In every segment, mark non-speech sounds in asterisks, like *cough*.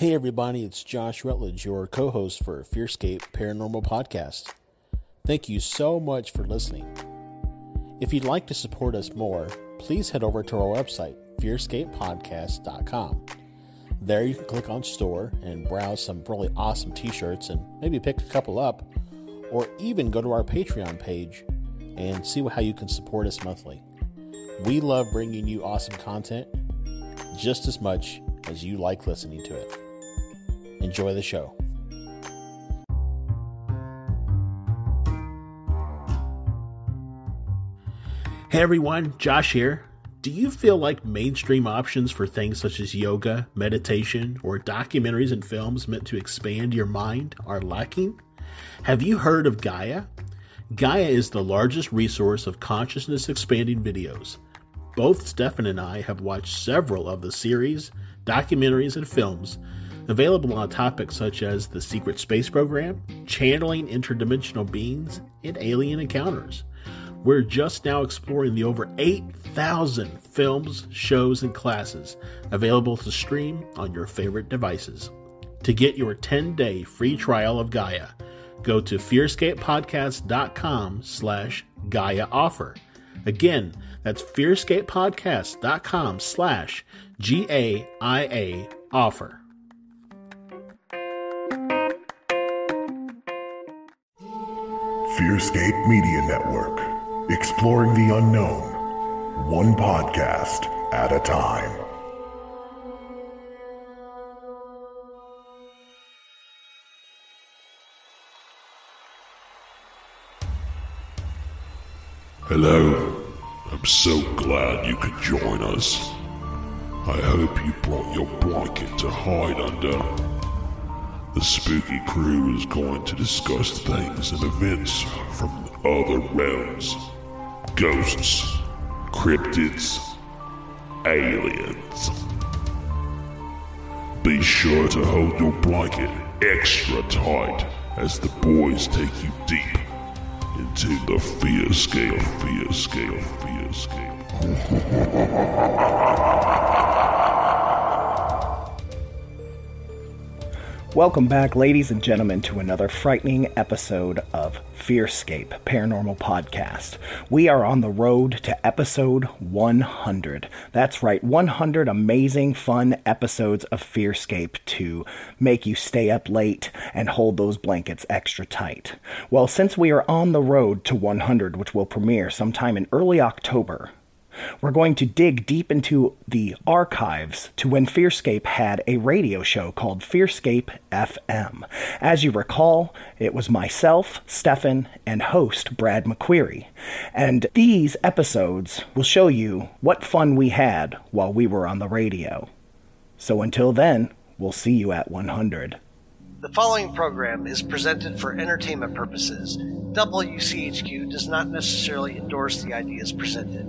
Hey everybody, it's Josh Rutledge, your co host for Fearscape Paranormal Podcast. Thank you so much for listening. If you'd like to support us more, please head over to our website, fearscapepodcast.com. There you can click on store and browse some really awesome t shirts and maybe pick a couple up, or even go to our Patreon page and see how you can support us monthly. We love bringing you awesome content just as much as you like listening to it. Enjoy the show. Hey everyone, Josh here. Do you feel like mainstream options for things such as yoga, meditation, or documentaries and films meant to expand your mind are lacking? Have you heard of Gaia? Gaia is the largest resource of consciousness expanding videos. Both Stefan and I have watched several of the series, documentaries, and films available on topics such as the secret space program, channeling interdimensional beings, and alien encounters. We're just now exploring the over 8,000 films, shows, and classes available to stream on your favorite devices. To get your 10-day free trial of Gaia, go to fearscapepodcast.com slash Gaia offer. Again, that's fearscapepodcast.com slash G-A-I-A offer. Fearscape Media Network, exploring the unknown, one podcast at a time. Hello. I'm so glad you could join us. I hope you brought your blanket to hide under. The spooky crew is going to discuss things and events from other realms ghosts, cryptids, aliens. Be sure to hold your blanket extra tight as the boys take you deep into the fear scale, fear scale, fear scale. *laughs* Welcome back, ladies and gentlemen, to another frightening episode of Fearscape Paranormal Podcast. We are on the road to episode 100. That's right, 100 amazing, fun episodes of Fearscape to make you stay up late and hold those blankets extra tight. Well, since we are on the road to 100, which will premiere sometime in early October, we're going to dig deep into the archives to when Fearscape had a radio show called Fearscape FM. As you recall, it was myself, Stefan, and host Brad McQuarrie. And these episodes will show you what fun we had while we were on the radio. So until then, we'll see you at 100. The following program is presented for entertainment purposes. WCHQ does not necessarily endorse the ideas presented.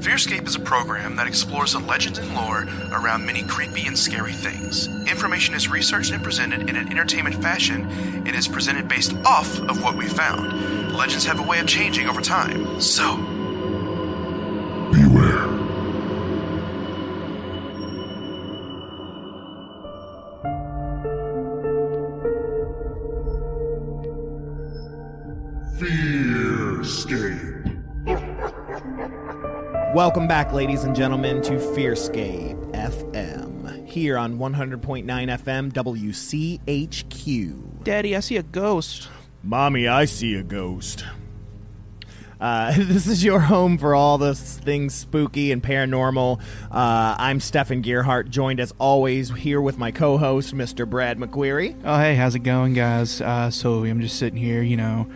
Fearscape is a program that explores the legends and lore around many creepy and scary things. Information is researched and presented in an entertainment fashion and is presented based off of what we found. Legends have a way of changing over time, so Beware. Fearscape. Welcome back, ladies and gentlemen, to Fearscape FM here on 100.9 FM WCHQ. Daddy, I see a ghost. Mommy, I see a ghost. Uh, *laughs* this is your home for all the things spooky and paranormal. Uh, I'm Stefan Gearhart, joined as always here with my co-host, Mr. Brad McQuarrie. Oh, hey, how's it going, guys? Uh, so I'm just sitting here, you know,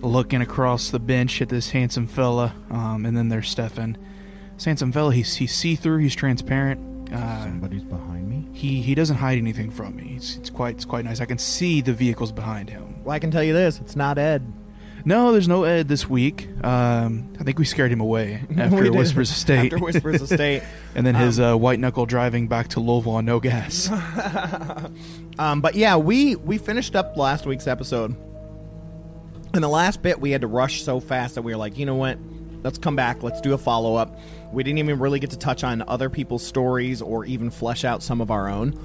looking across the bench at this handsome fella, um, and then there's Stefan. This fella, he's, he's see-through, he's transparent. Uh, Somebody's behind me. he he doesn't hide anything from me. It's, it's quite it's quite nice. I can see the vehicles behind him. Well, I can tell you this: it's not Ed. No, there's no Ed this week. Um, I think we scared him away *laughs* after. Whispers Estate. After Whispers Estate. *laughs* and then his uh, white knuckle driving back to Louisville on no gas. *laughs* Um, but yeah, we we finished up last week's episode. In the last bit, we had to rush so fast that we were like, you know what? Let's come back. Let's do a follow up. We didn't even really get to touch on other people's stories or even flesh out some of our own.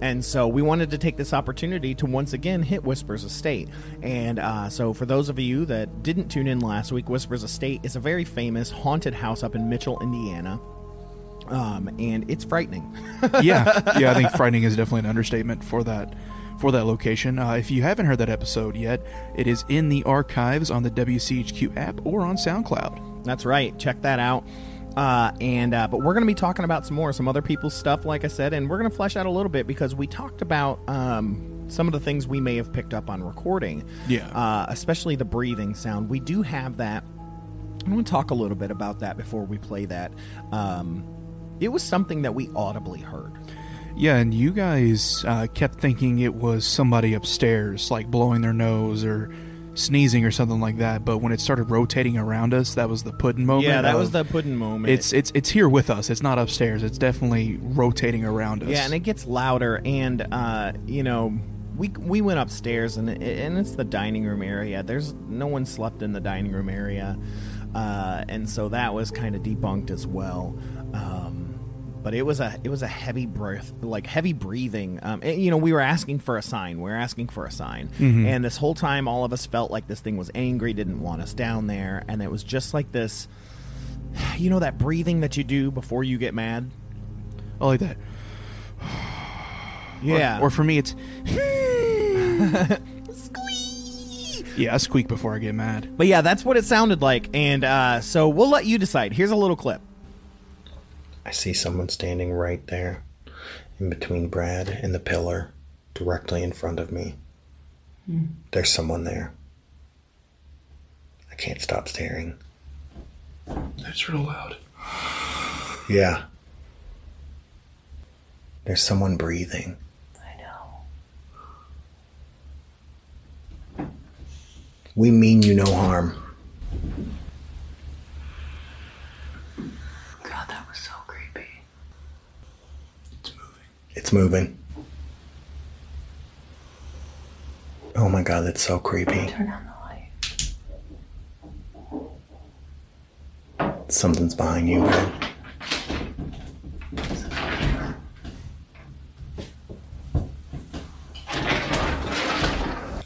And so we wanted to take this opportunity to once again hit Whispers Estate. And uh, so, for those of you that didn't tune in last week, Whispers Estate is a very famous haunted house up in Mitchell, Indiana. Um, and it's frightening. *laughs* yeah, yeah. I think frightening is definitely an understatement for that for that location. Uh, if you haven't heard that episode yet, it is in the archives on the WCHQ app or on SoundCloud. That's right. Check that out. Uh, and uh, but we're going to be talking about some more, some other people's stuff, like I said, and we're going to flesh out a little bit because we talked about um, some of the things we may have picked up on recording. Yeah. Uh, especially the breathing sound. We do have that. I want to talk a little bit about that before we play that. Um, it was something that we audibly heard. Yeah, and you guys uh, kept thinking it was somebody upstairs, like blowing their nose or sneezing or something like that. But when it started rotating around us, that was the pudding moment. Yeah, that of- was the pudding moment. It's it's it's here with us. It's not upstairs. It's definitely rotating around us. Yeah, and it gets louder, and uh, you know, we we went upstairs, and it, and it's the dining room area. There's no one slept in the dining room area, uh, and so that was kind of debunked as well. Um, but it was a it was a heavy breath, like heavy breathing. Um, and, you know, we were asking for a sign. We were asking for a sign, and this whole time, all of us felt like this thing was angry, didn't want us down there, and it was just like this. You know that breathing that you do before you get mad. I like that. Yeah. Or, or for me, it's *laughs* yeah, I squeak before I get mad. But yeah, that's what it sounded like. And uh, so we'll let you decide. Here's a little clip. I see someone standing right there, in between Brad and the pillar, directly in front of me. Hmm. There's someone there. I can't stop staring. That's real loud. Yeah. There's someone breathing. I know. We mean you no harm. God, that was so creepy. It's moving. Oh my god, that's so creepy. Turn on the light. Something's behind you, Brad.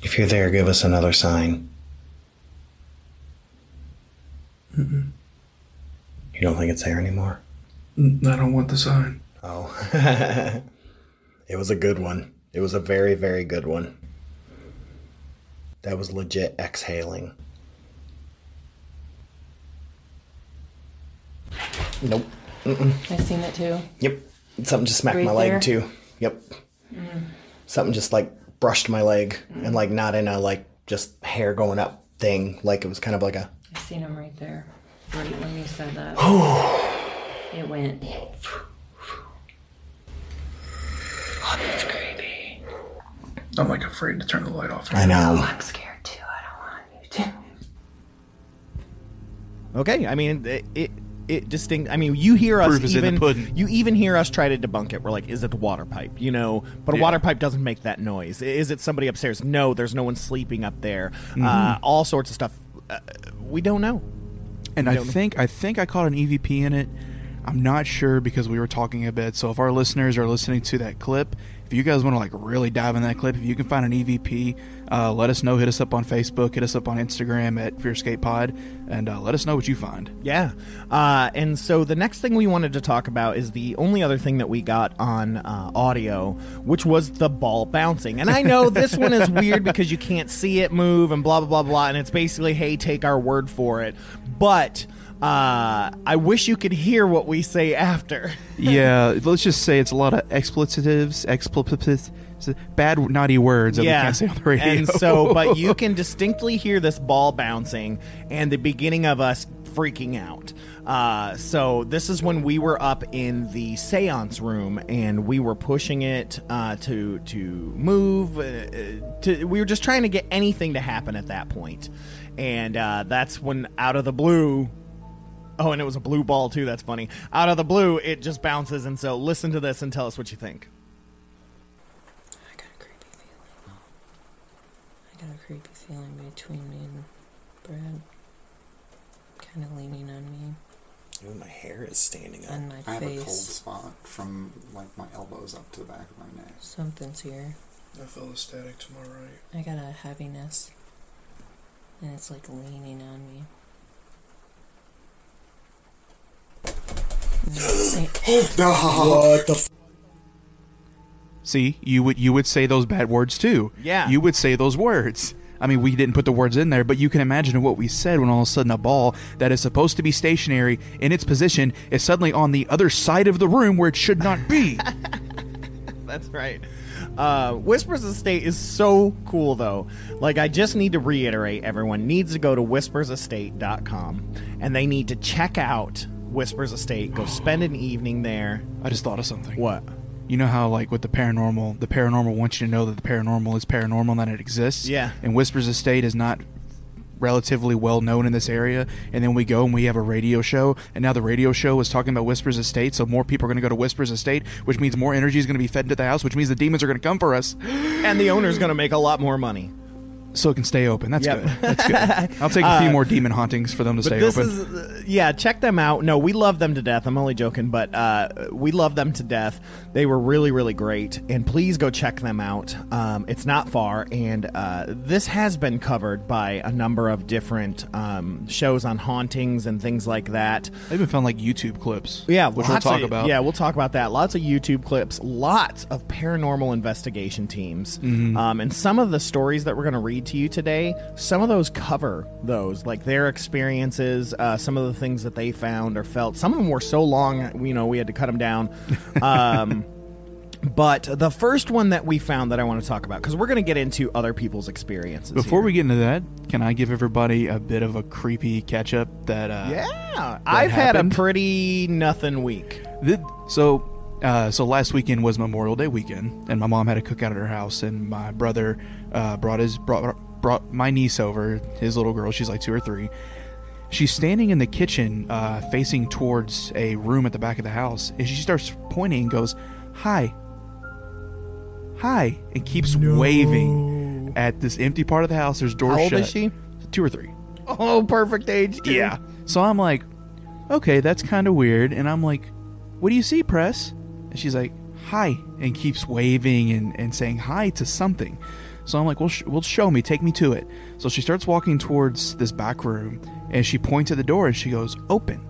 If you're there, give us another sign. You don't think it's there anymore? I don't want the sign. Oh. *laughs* it was a good one. It was a very, very good one. That was legit exhaling. Nope. I seen it too. Yep. Something just smacked Right my leg there? too. Yep. Mm. Something just like brushed my leg mm. and like not in a like just hair going up thing. Like it was kind of like a I seen him right there. Right when you said that. *gasps* it went. Oh, that's creepy. I'm like afraid to turn the light off. I know. I'm scared too. I don't want you to. Okay, I mean it. it it distinct. I mean, you hear us Proof is in the even. pudding. You even hear us try to debunk it. We're like, "Is it the water pipe?" You know, but a Yeah. water pipe doesn't make that noise. Is it somebody upstairs? No, there's no one sleeping up there. Mm-hmm. Uh, all sorts of stuff. Uh, we don't know. And I don't know. think I think I caught an EVP in it. I'm not sure because we were talking a bit. So if our listeners are listening to that clip, if you guys want to like really dive in that clip, if you can find an EVP, uh, let us know. Hit us up on Facebook. Hit us up on Instagram at Fearscape Pod, and uh, let us know what you find. Yeah. Uh, and so the next thing we wanted to talk about is the only other thing that we got on uh, audio, which was the ball bouncing. And I know this one is weird because you can't see it move and blah, blah, blah, blah. And it's basically, hey, take our word for it. But uh, I wish you could hear what we say after. *laughs* yeah, let's just say it's a lot of expletives, expletives, bad naughty words that we can't say on the radio. And so, but you *laughs* can distinctly hear this ball bouncing and the beginning of us freaking out. Uh, so this is when we were up in the seance room and we were pushing it uh, to to move. Uh, uh, to we were just trying to get anything to happen at that point, and uh, that's when out of the blue. Oh, and it was a blue ball too. That's funny. Out of the blue, it just bounces. And so, listen to this and tell us what you think. I got a creepy feeling. I got a creepy feeling between me and Brad. Kind of leaning on me. Ooh, my hair is standing up. on my I have a cold spot from like my elbows up to the back of my neck. Something's here. I feel a static to my right. I got a heaviness. And it's like leaning on me. What the? F- See, you would you would say those bad words too. Yeah. You would say those words. I mean, we didn't put the words in there, but you can imagine what we said when all of a sudden a ball that is supposed to be stationary in its position is suddenly on the other side of the room where it should not be. *laughs* That's right. Uh, Whispers Estate is so cool, though. Like, I just need to reiterate everyone needs to go to whispersestate.com and they need to check out Whispers Estate. Go spend an evening there. I just thought of something. What? You know how, like, with the paranormal, the paranormal wants you to know that the paranormal is paranormal and that it exists? Yeah. And Whispers Estate is not relatively well known in this area. And then we go and we have a radio show. And now the radio show is talking about Whispers Estate. So more people are going to go to Whispers Estate, which means more energy is going to be fed into the house, which means the demons are going to come for us. *gasps* And the owner's going to make a lot more money. So it can stay open. That's Yep. good. That's good. *laughs* I'll take a few Uh, more demon hauntings for them to But stay this open. is, uh, yeah, check them out. No, we love them to death. I'm only joking, but uh, we love them to death. They were really, really great, and please go check them out. Um, it's not far, and uh, this has been covered by a number of different um, shows on hauntings and things like that. I even found like YouTube clips. Yeah, which we'll talk of- about. Yeah, we'll talk about that. Lots of YouTube clips, lots of paranormal investigation teams, Mhm. um, and some of the stories that we're going to read to you today. Some of those cover those, like their experiences, uh, some of the things that they found or felt. Some of them were so long, you know, we had to cut them down. *laughs* Um, but the first one that we found that I want to talk about, because we're going to get into other people's experiences. Before here. we get into that, can I give everybody a bit of a creepy catch up that uh yeah, I've had a pretty nothing week. Th- so uh, so last weekend was Memorial Day weekend, and my mom had a cookout at her house, and my brother uh, brought his brought brought my niece over, his little girl. She's like two or three. She's standing in the kitchen, uh, facing towards a room at the back of the house, and she starts pointing and goes, "Hi, hi," and keeps waving at this empty part of the house. There's doors How old is she? Two or three. Oh, perfect age. Too. Yeah. So I'm like, okay, that's kind of weird. And I'm like, what do you see, Press? And she's like, hi, and keeps waving and, and saying hi to something. So I'm like, well, sh- well, show me, take me to it. So she starts walking towards this back room, and she points at the door, and she goes, open.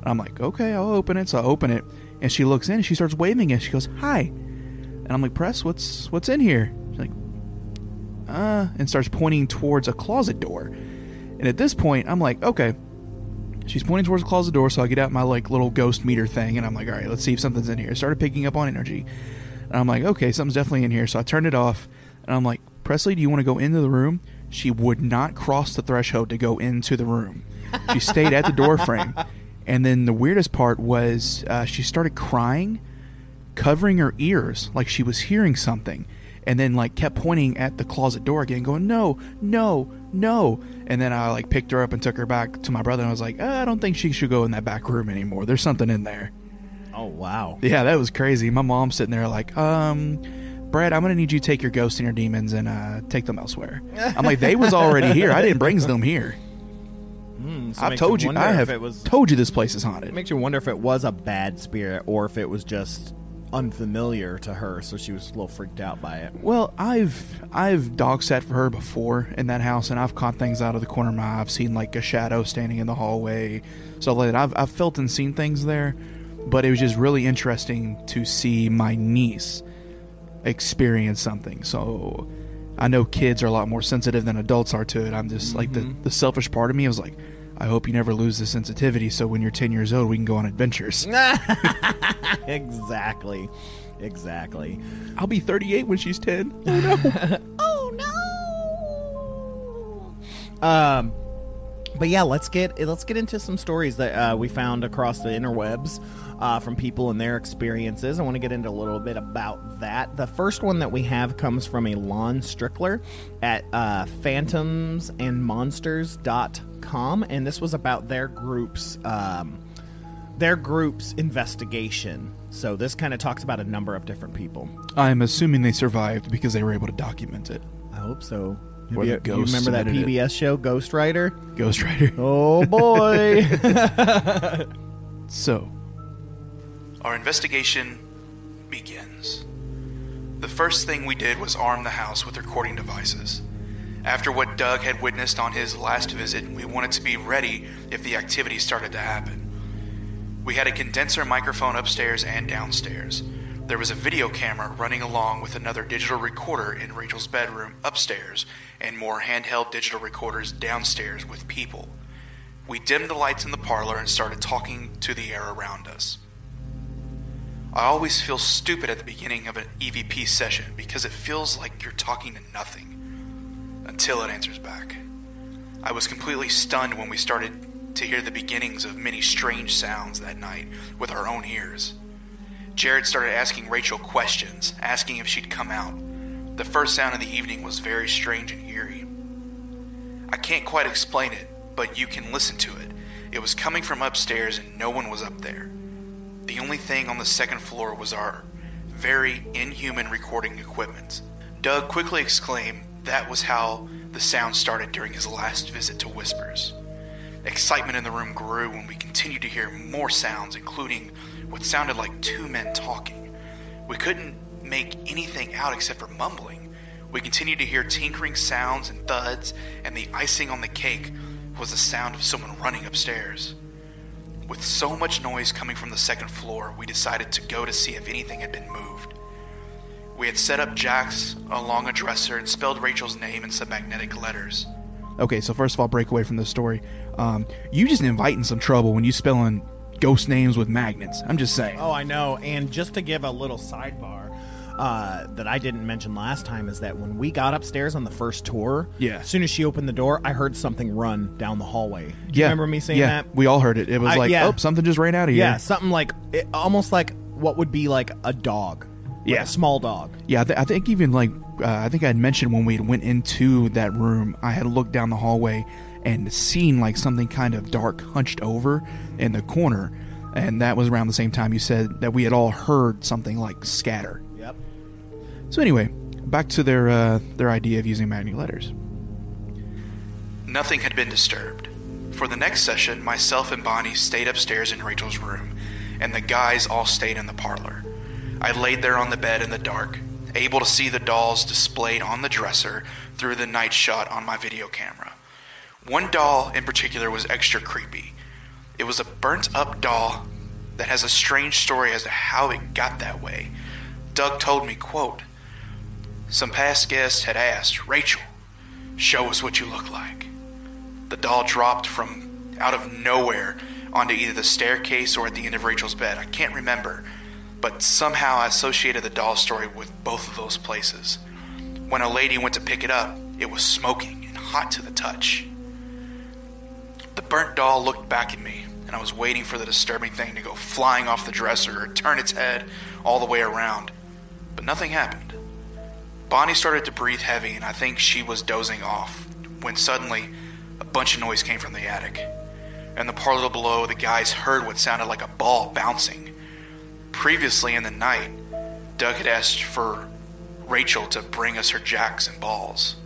And I'm like, okay, I'll open it. So I open it, and she looks in, and she starts waving, and she goes, hi. And I'm like, Press, what's what's in here? She's like, uh, and starts pointing towards a closet door. And at this point, I'm like, okay. She's pointing towards the closet door, so I get out my like little ghost meter thing, and I'm like, all right, let's see if something's in here. I started picking up on energy, and I'm like, okay, something's definitely in here. So I turned it off, and I'm like, Presley, do you want to go into the room? She would not cross the threshold to go into the room. She *laughs* stayed at the door frame, and then the weirdest part was uh, she started crying, covering her ears like she was hearing something, and then like kept pointing at the closet door again, going, "No, no, no!" And then I like picked her up and took her back to my brother, and I was like, uh, "I don't think she should go in that back room anymore. There's something in there." Oh wow. Yeah, that was crazy. My mom's sitting there like, um, Brad, I'm gonna need you to take your ghosts and your demons and uh, take them elsewhere. I'm like, they was already here. I didn't bring them here. Hmm, so I've told you. I have it was- told you this place is haunted. It makes you wonder if it was a bad spirit or if it was just unfamiliar to her, so she was a little freaked out by it. Well, I've I've dog sat for her before in that house, and I've caught things out of the corner of my eye. I've seen like a shadow standing in the hallway, so like I've I've felt and seen things there, but it was just really interesting to see my niece experience something. So I know kids are a lot more sensitive than adults are to it. I'm just like the the selfish part of me was like. I hope you never lose the sensitivity so when you're 10 years old we can go on adventures. *laughs* exactly. Exactly. I'll be 38 when she's 10. Oh no. *laughs* Oh no! Um but yeah, let's get let's get into some stories that uh, we found across the interwebs uh, from people and their experiences. I want to get into a little bit about that. The first one that we have comes from a Lon Strickler at uh, phantomsandmonsters.com, and this was about their group's um, their group's investigation. So this kind of talks about a number of different people. I'm assuming they survived because they were able to document it. I hope so. Where you, the you remember that submitted it. PBS show, Ghostwriter? Ghost Rider. *laughs* Oh boy. *laughs* so, Our investigation begins. The first thing we did was arm the house with recording devices. After what Doug had witnessed on his last visit, we wanted to be ready if the activity started to happen. We had a condenser microphone upstairs and downstairs. There was a video camera running along with another digital recorder in Rachel's bedroom upstairs and more handheld digital recorders downstairs with people. We dimmed the lights in the parlor and started talking to the air around us. I always feel stupid at the beginning of an EVP session because it feels like you're talking to nothing until it answers back. I was completely stunned when we started to hear the beginnings of many strange sounds that night with our own ears. Jared started asking Rachel questions, asking if she'd come out. The first sound of the evening was very strange and eerie. I can't quite explain it, but you can listen to it. It was coming from upstairs and no one was up there. The only thing on the second floor was our very inhuman recording equipment. Doug quickly exclaimed that was how the sound started during his last visit to Whispers. Excitement in the room grew when we continued to hear more sounds, including what sounded like two men talking. We couldn't make anything out except for mumbling. We continued to hear tinkering sounds and thuds, and the icing on the cake was the sound of someone running upstairs. With so much noise coming from the second floor, we decided to go to see if anything had been moved. We had set up jacks along a dresser and spelled Rachel's name in some magnetic letters. okay, so first of all, break away from this story. Um, you just inviting some trouble when you spelling ghost names with magnets. I'm just saying. Oh, I know. And just to give a little sidebar uh, that I didn't mention last time is that when we got upstairs on the first tour, Yeah. as soon as she opened the door, I heard something run down the hallway. Do you yeah, remember me saying yeah, that? we all heard it. It was I- like, yeah. oh, something just ran out of here. Yeah, something like it, almost like what would be like a dog. Like Yeah. a small dog. Yeah, I, th- I think even like uh, I think I had mentioned when we went into that room, I had looked down the hallway and seen like something kind of dark hunched over in the corner, and that was around the same time you said that we had all heard something like scatter. Yep. So anyway, back to their uh, their idea of using magnet letters. Nothing had been disturbed. For the next session, myself and Bonnie stayed upstairs in Rachel's room, and the guys all stayed in the parlor. I laid there on the bed in the dark, able to see the dolls displayed on the dresser through the night shot on my video camera. One doll in particular was extra creepy. It was a burnt up doll that has a strange story as to how it got that way. Doug told me, quote, some past guests had asked, Rachel, show us what you look like. The doll dropped from out of nowhere onto either the staircase or at the end of Rachel's bed. I can't remember, but somehow I associated the doll story with both of those places. When a lady went to pick it up, it was smoking and hot to the touch. Burnt doll looked back at me, and I was waiting for the disturbing thing to go flying off the dresser or turn its head all the way around. But nothing happened. Bonnie started to breathe heavy, and I think she was dozing off when suddenly a bunch of noise came from the attic. In the parlor below, the guys heard what sounded like a ball bouncing. Previously in the night, Doug had asked for Rachel to bring us her jacks and balls.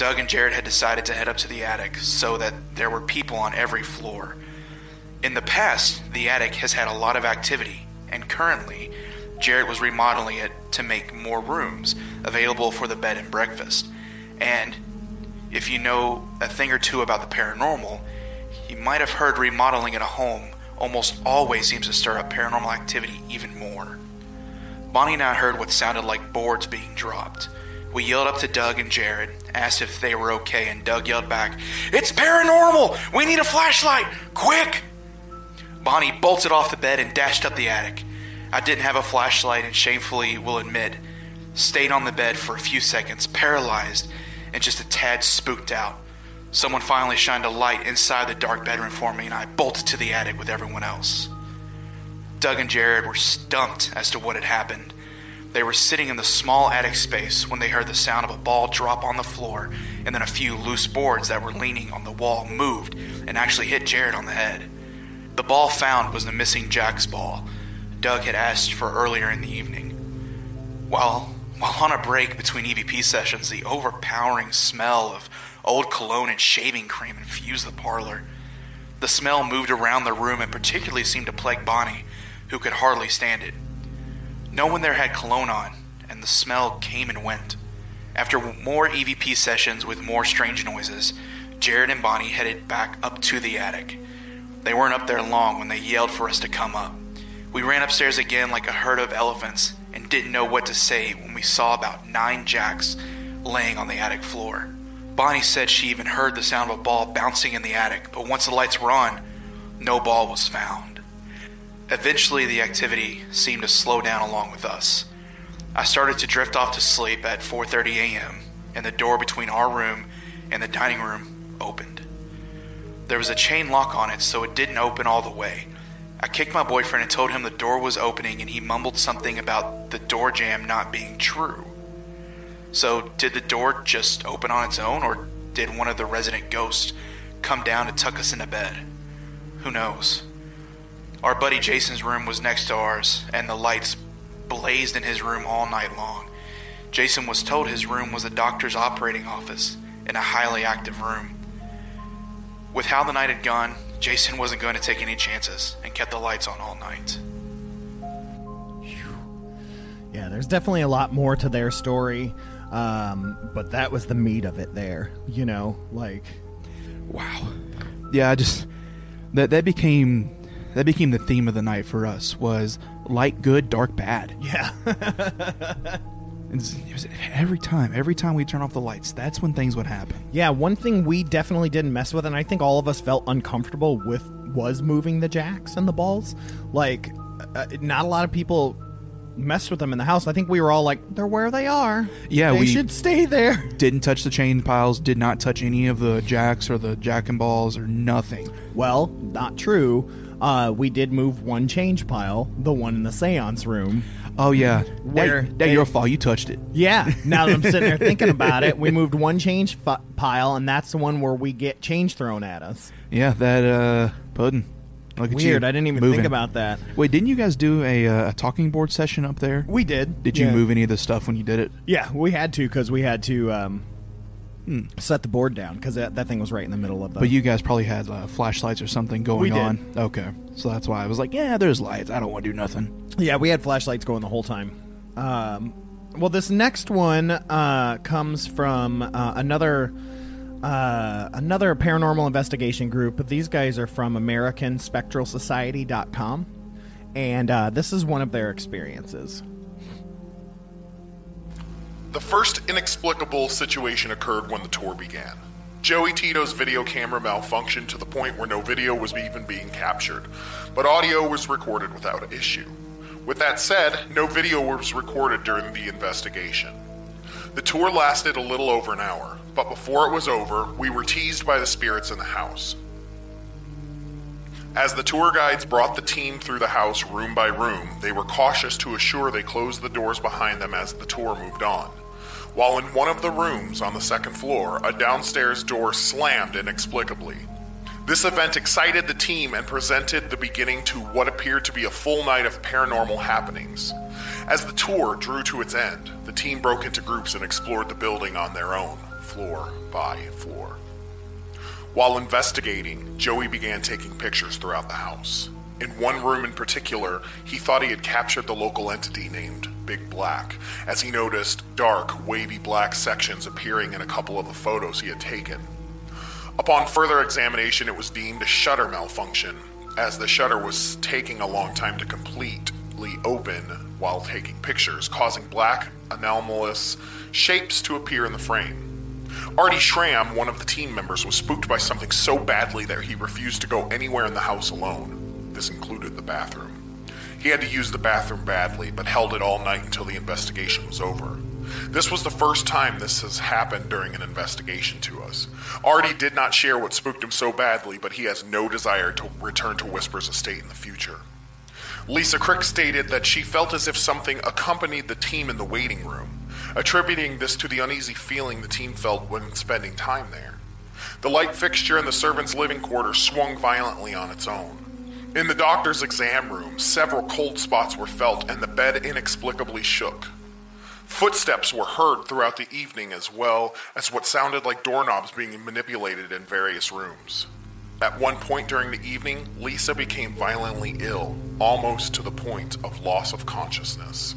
Doug and Jared had decided to head up to the attic so that there were people on every floor. In the past, the attic has had a lot of activity, and currently, Jared was remodeling it to make more rooms available for the bed and breakfast. And if you know a thing or two about the paranormal, you might have heard remodeling in a home almost always seems to stir up paranormal activity even more. Bonnie and I heard what sounded like boards being dropped. We yelled up to Doug and Jared, asked if they were okay, and Doug yelled back, It's paranormal! We need a flashlight! Quick! Bonnie bolted off the bed and dashed up the attic. I didn't have a flashlight and shamefully will admit, stayed on the bed for a few seconds, paralyzed and just a tad spooked out. Someone finally shined a light inside the dark bedroom for me, and I bolted to the attic with everyone else. Doug and Jared were stumped as to what had happened. They were sitting in the small attic space when they heard the sound of a ball drop on the floor, and then a few loose boards that were leaning on the wall moved and actually hit Jared on the head. The ball found was the missing Jack's ball Doug had asked for earlier in the evening. While While on a break between EVP sessions, the overpowering smell of old cologne and shaving cream infused the parlor. The smell moved around the room and particularly seemed to plague Bonnie, who could hardly stand it. No one there had cologne on, and the smell came and went. After more EVP sessions with more strange noises, Jared and Bonnie headed back up to the attic. They weren't up there long when they yelled for us to come up. We ran upstairs again like a herd of elephants and didn't know what to say when we saw about nine jacks laying on the attic floor. Bonnie said she even heard the sound of a ball bouncing in the attic, but once the lights were on, no ball was found. Eventually, the activity seemed to slow down along with us. I started to drift off to sleep at 4:30 a.m., and the door between our room and the dining room opened. There was a chain lock on it, so it didn't open all the way. I kicked my boyfriend and told him the door was opening, and he mumbled something about the door jam not being true. So, did the door just open on its own, or did one of the resident ghosts come down to tuck us into bed? Who knows? Our buddy Jason's room was next to ours, and the lights blazed in his room all night long. Jason was told his room was a doctor's operating office in a highly active room. With how the night had gone, Jason wasn't going to take any chances and kept the lights on all night. Yeah, there's definitely a lot more to their story, um, but that was the meat of it there. You know, like, wow. Yeah, I just that that became that became the theme of the night for us was light good, dark bad. Yeah. *laughs* It was every time, every time we turn off the lights, that's when things would happen. Yeah, one thing we definitely didn't mess with, and I think all of us felt uncomfortable with, was moving the jacks and the balls. Like, uh, not a lot of people messed with them in the house. I think we were all like, they're where they are. Yeah, they we should stay there. *laughs* Didn't touch the chain piles. Did not touch any of the jacks or the jack and balls or nothing. Well, not true. Uh, we did move one change pile, the one in the seance room. Oh yeah, that your fault. You touched it. Yeah. Now that I'm sitting there thinking *laughs* about it, we moved one change fi- pile, and that's the one where we get change thrown at us. Yeah, that uh, pudding. Look Weird. I didn't even moving. think about that. Wait, didn't you guys do a, uh, a talking board session up there? We did. Did you Yeah. move any of the stuff when you did it? Yeah, we had to because we had to um. Set the board down because that, that thing was right in the middle of the. But you guys probably had uh, flashlights or something going We did. on. Okay, so that's why I was like, yeah, there's lights. I don't want to do nothing. Yeah, we had flashlights going the whole time. Um, well, this next one uh, comes from uh, another uh, another paranormal investigation group. These guys are from AmericanSpectralSociety.com, and uh, this is one of their experiences. The first inexplicable situation occurred when the tour began. Joey Tito's video camera malfunctioned to the point where no video was even being captured, but audio was recorded without issue. With that said, no video was recorded during the investigation. The tour lasted a little over an hour, but before it was over, we were teased by the spirits in the house. As the tour guides brought the team through the house room by room, they were cautious to assure they closed the doors behind them as the tour moved on. While in one of the rooms on the second floor, a downstairs door slammed inexplicably. This event excited the team and presented the beginning to what appeared to be a full night of paranormal happenings. As the tour drew to its end, the team broke into groups and explored the building on their own, floor by floor. While investigating, Joey began taking pictures throughout the house. In one room in particular, he thought he had captured the local entity named Big Black, as he noticed dark, wavy black sections appearing in a couple of the photos he had taken. Upon further examination, it was deemed a shutter malfunction, as the shutter was taking a long time to completely open while taking pictures, causing black, anomalous shapes to appear in the frame. Artie Schramm, one of the team members, was spooked by something so badly that he refused to go anywhere in the house alone. This included the bathroom. He had to use the bathroom badly, but held it all night until the investigation was over. This was the first time this has happened during an investigation to us. Artie did not share what spooked him so badly, but he has no desire to return to Whisper's estate in the future. Lisa Crick stated that she felt as if something accompanied the team in the waiting room, attributing this to the uneasy feeling the team felt when spending time there. The light fixture in the servants' living quarters swung violently on its own. In the doctor's exam room, several cold spots were felt and the bed inexplicably shook. Footsteps were heard throughout the evening as well as what sounded like doorknobs being manipulated in various rooms. At one point during the evening, Lisa became violently ill, almost to the point of loss of consciousness.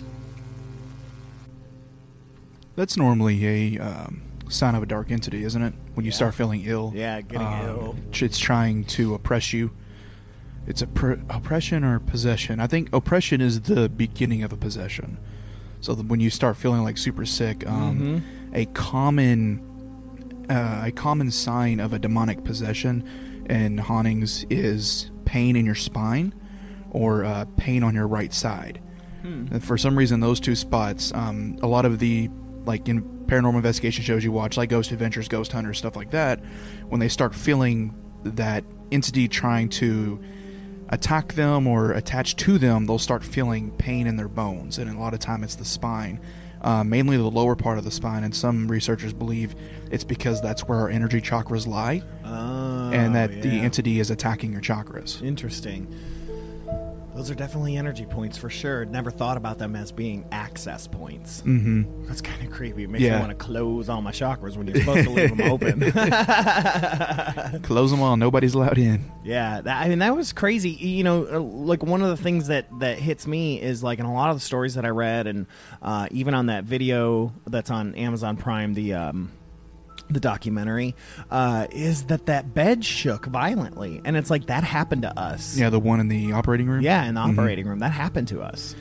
That's normally a um, sign of a dark entity, isn't it? When you start feeling ill. Yeah, getting Um, ill. It's trying to oppress you. It's a pr- oppression or possession. I think oppression is the beginning of a possession. So when you start feeling like super sick, um, a common uh, a common sign of a demonic possession and hauntings is pain in your spine or uh, pain on your right side. Hmm. And for some reason, those two spots, um, a lot of the like in paranormal investigation shows you watch, like Ghost Adventures, Ghost Hunters, stuff like that, when they start feeling that entity trying to attack them or attach to them, they'll start feeling pain in their bones, and a lot of time it's the spine. Uh, mainly the lower part of the spine, and some researchers believe it's because that's where our energy chakras lie, and that the Oh, entity is attacking your chakras. Interesting. Those are definitely energy points for sure. Never thought about them as being access points. Mhm. That's kind of creepy. It makes me want to close all my chakras when you're supposed to leave them *laughs* open. *laughs* Close them all. Nobody's allowed in. Yeah, that, I mean that was crazy. You know, uh, like one of the things that that hits me is like in a lot of the stories that I read, and uh, even on that video that's on Amazon Prime, the um, the documentary, uh, is that that bed shook violently, and it's like that happened to us. Yeah, the one in the operating room. Yeah, in the Mhm. operating room, that happened to us.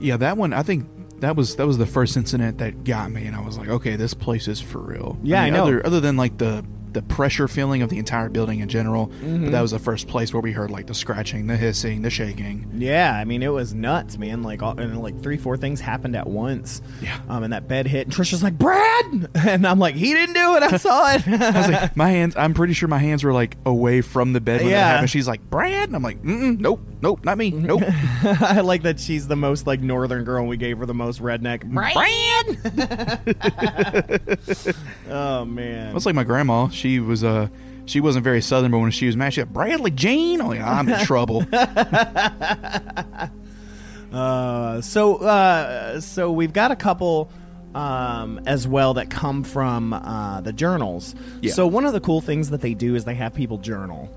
Yeah, that one. I think that was that was the first incident that got me, and I was like, okay, this place is for real. Yeah, I mean, know. Other, other than like the the pressure feeling of the entire building in general, Mhm. but that was the first place where we heard like the scratching, the hissing, the shaking. Yeah, I mean it was nuts, man. Like all, and like three, four things happened at once. Yeah. Um, and that bed hit, and Trisha's like, "Brad," *laughs* and I'm like, "He didn't do it. I saw *laughs* it." I was like, my hands. I'm pretty sure my hands were like away from the bed when Yeah. that happened. She's like, Brad, and I'm like, Mm-mm, nope, nope, not me, nope. *laughs* I like that she's the most like northern girl, and we gave her the most redneck. Brad. oh man. It's like my grandma. She was uh she wasn't very southern, but when she was mad, she said, Bradley Jean. I'm I'm in *laughs* trouble. *laughs* Uh, so uh, so we've got a couple um, as well that come from uh, the journals. Yeah. So one of the cool things that they do is they have people journal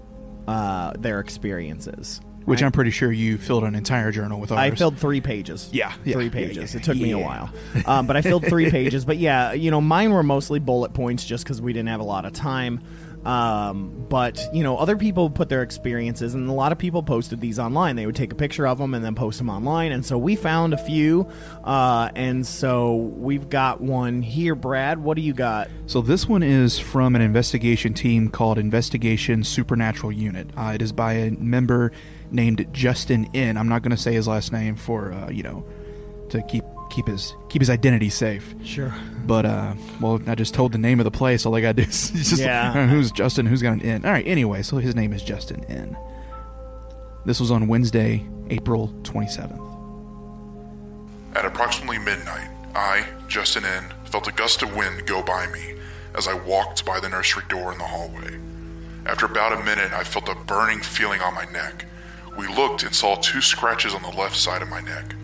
uh, their experiences. Which I'm pretty sure you filled an entire journal with ours. I filled three pages. Yeah, yeah, three pages. yeah, it took me a while, um, but I filled three *laughs* pages. But yeah, you know, mine were mostly bullet points just because we didn't have a lot of time. Um, but you know, other people put their experiences, and a lot of people posted these online. They would take a picture of them and then post them online. And so we found a few, uh, and so we've got one here. Brad, what do you got? So this one is from an investigation team called Investigation Supernatural Unit. Uh, it is by a member named Justin N. I'm not going to say his last name for uh, you know to keep keep his keep his identity safe. Sure. But uh, well, I just told the name of the place. All I got to do is *laughs* just Yeah. *laughs* who's Justin, who's got an N. All right. Anyway, so his name is Justin N. This was on Wednesday, April 27th. At approximately midnight, I, Justin N., felt a gust of wind go by me as I walked by the nursery door in the hallway. After about a minute, I felt a burning feeling on my neck. We looked and saw two scratches on the left side of my neck.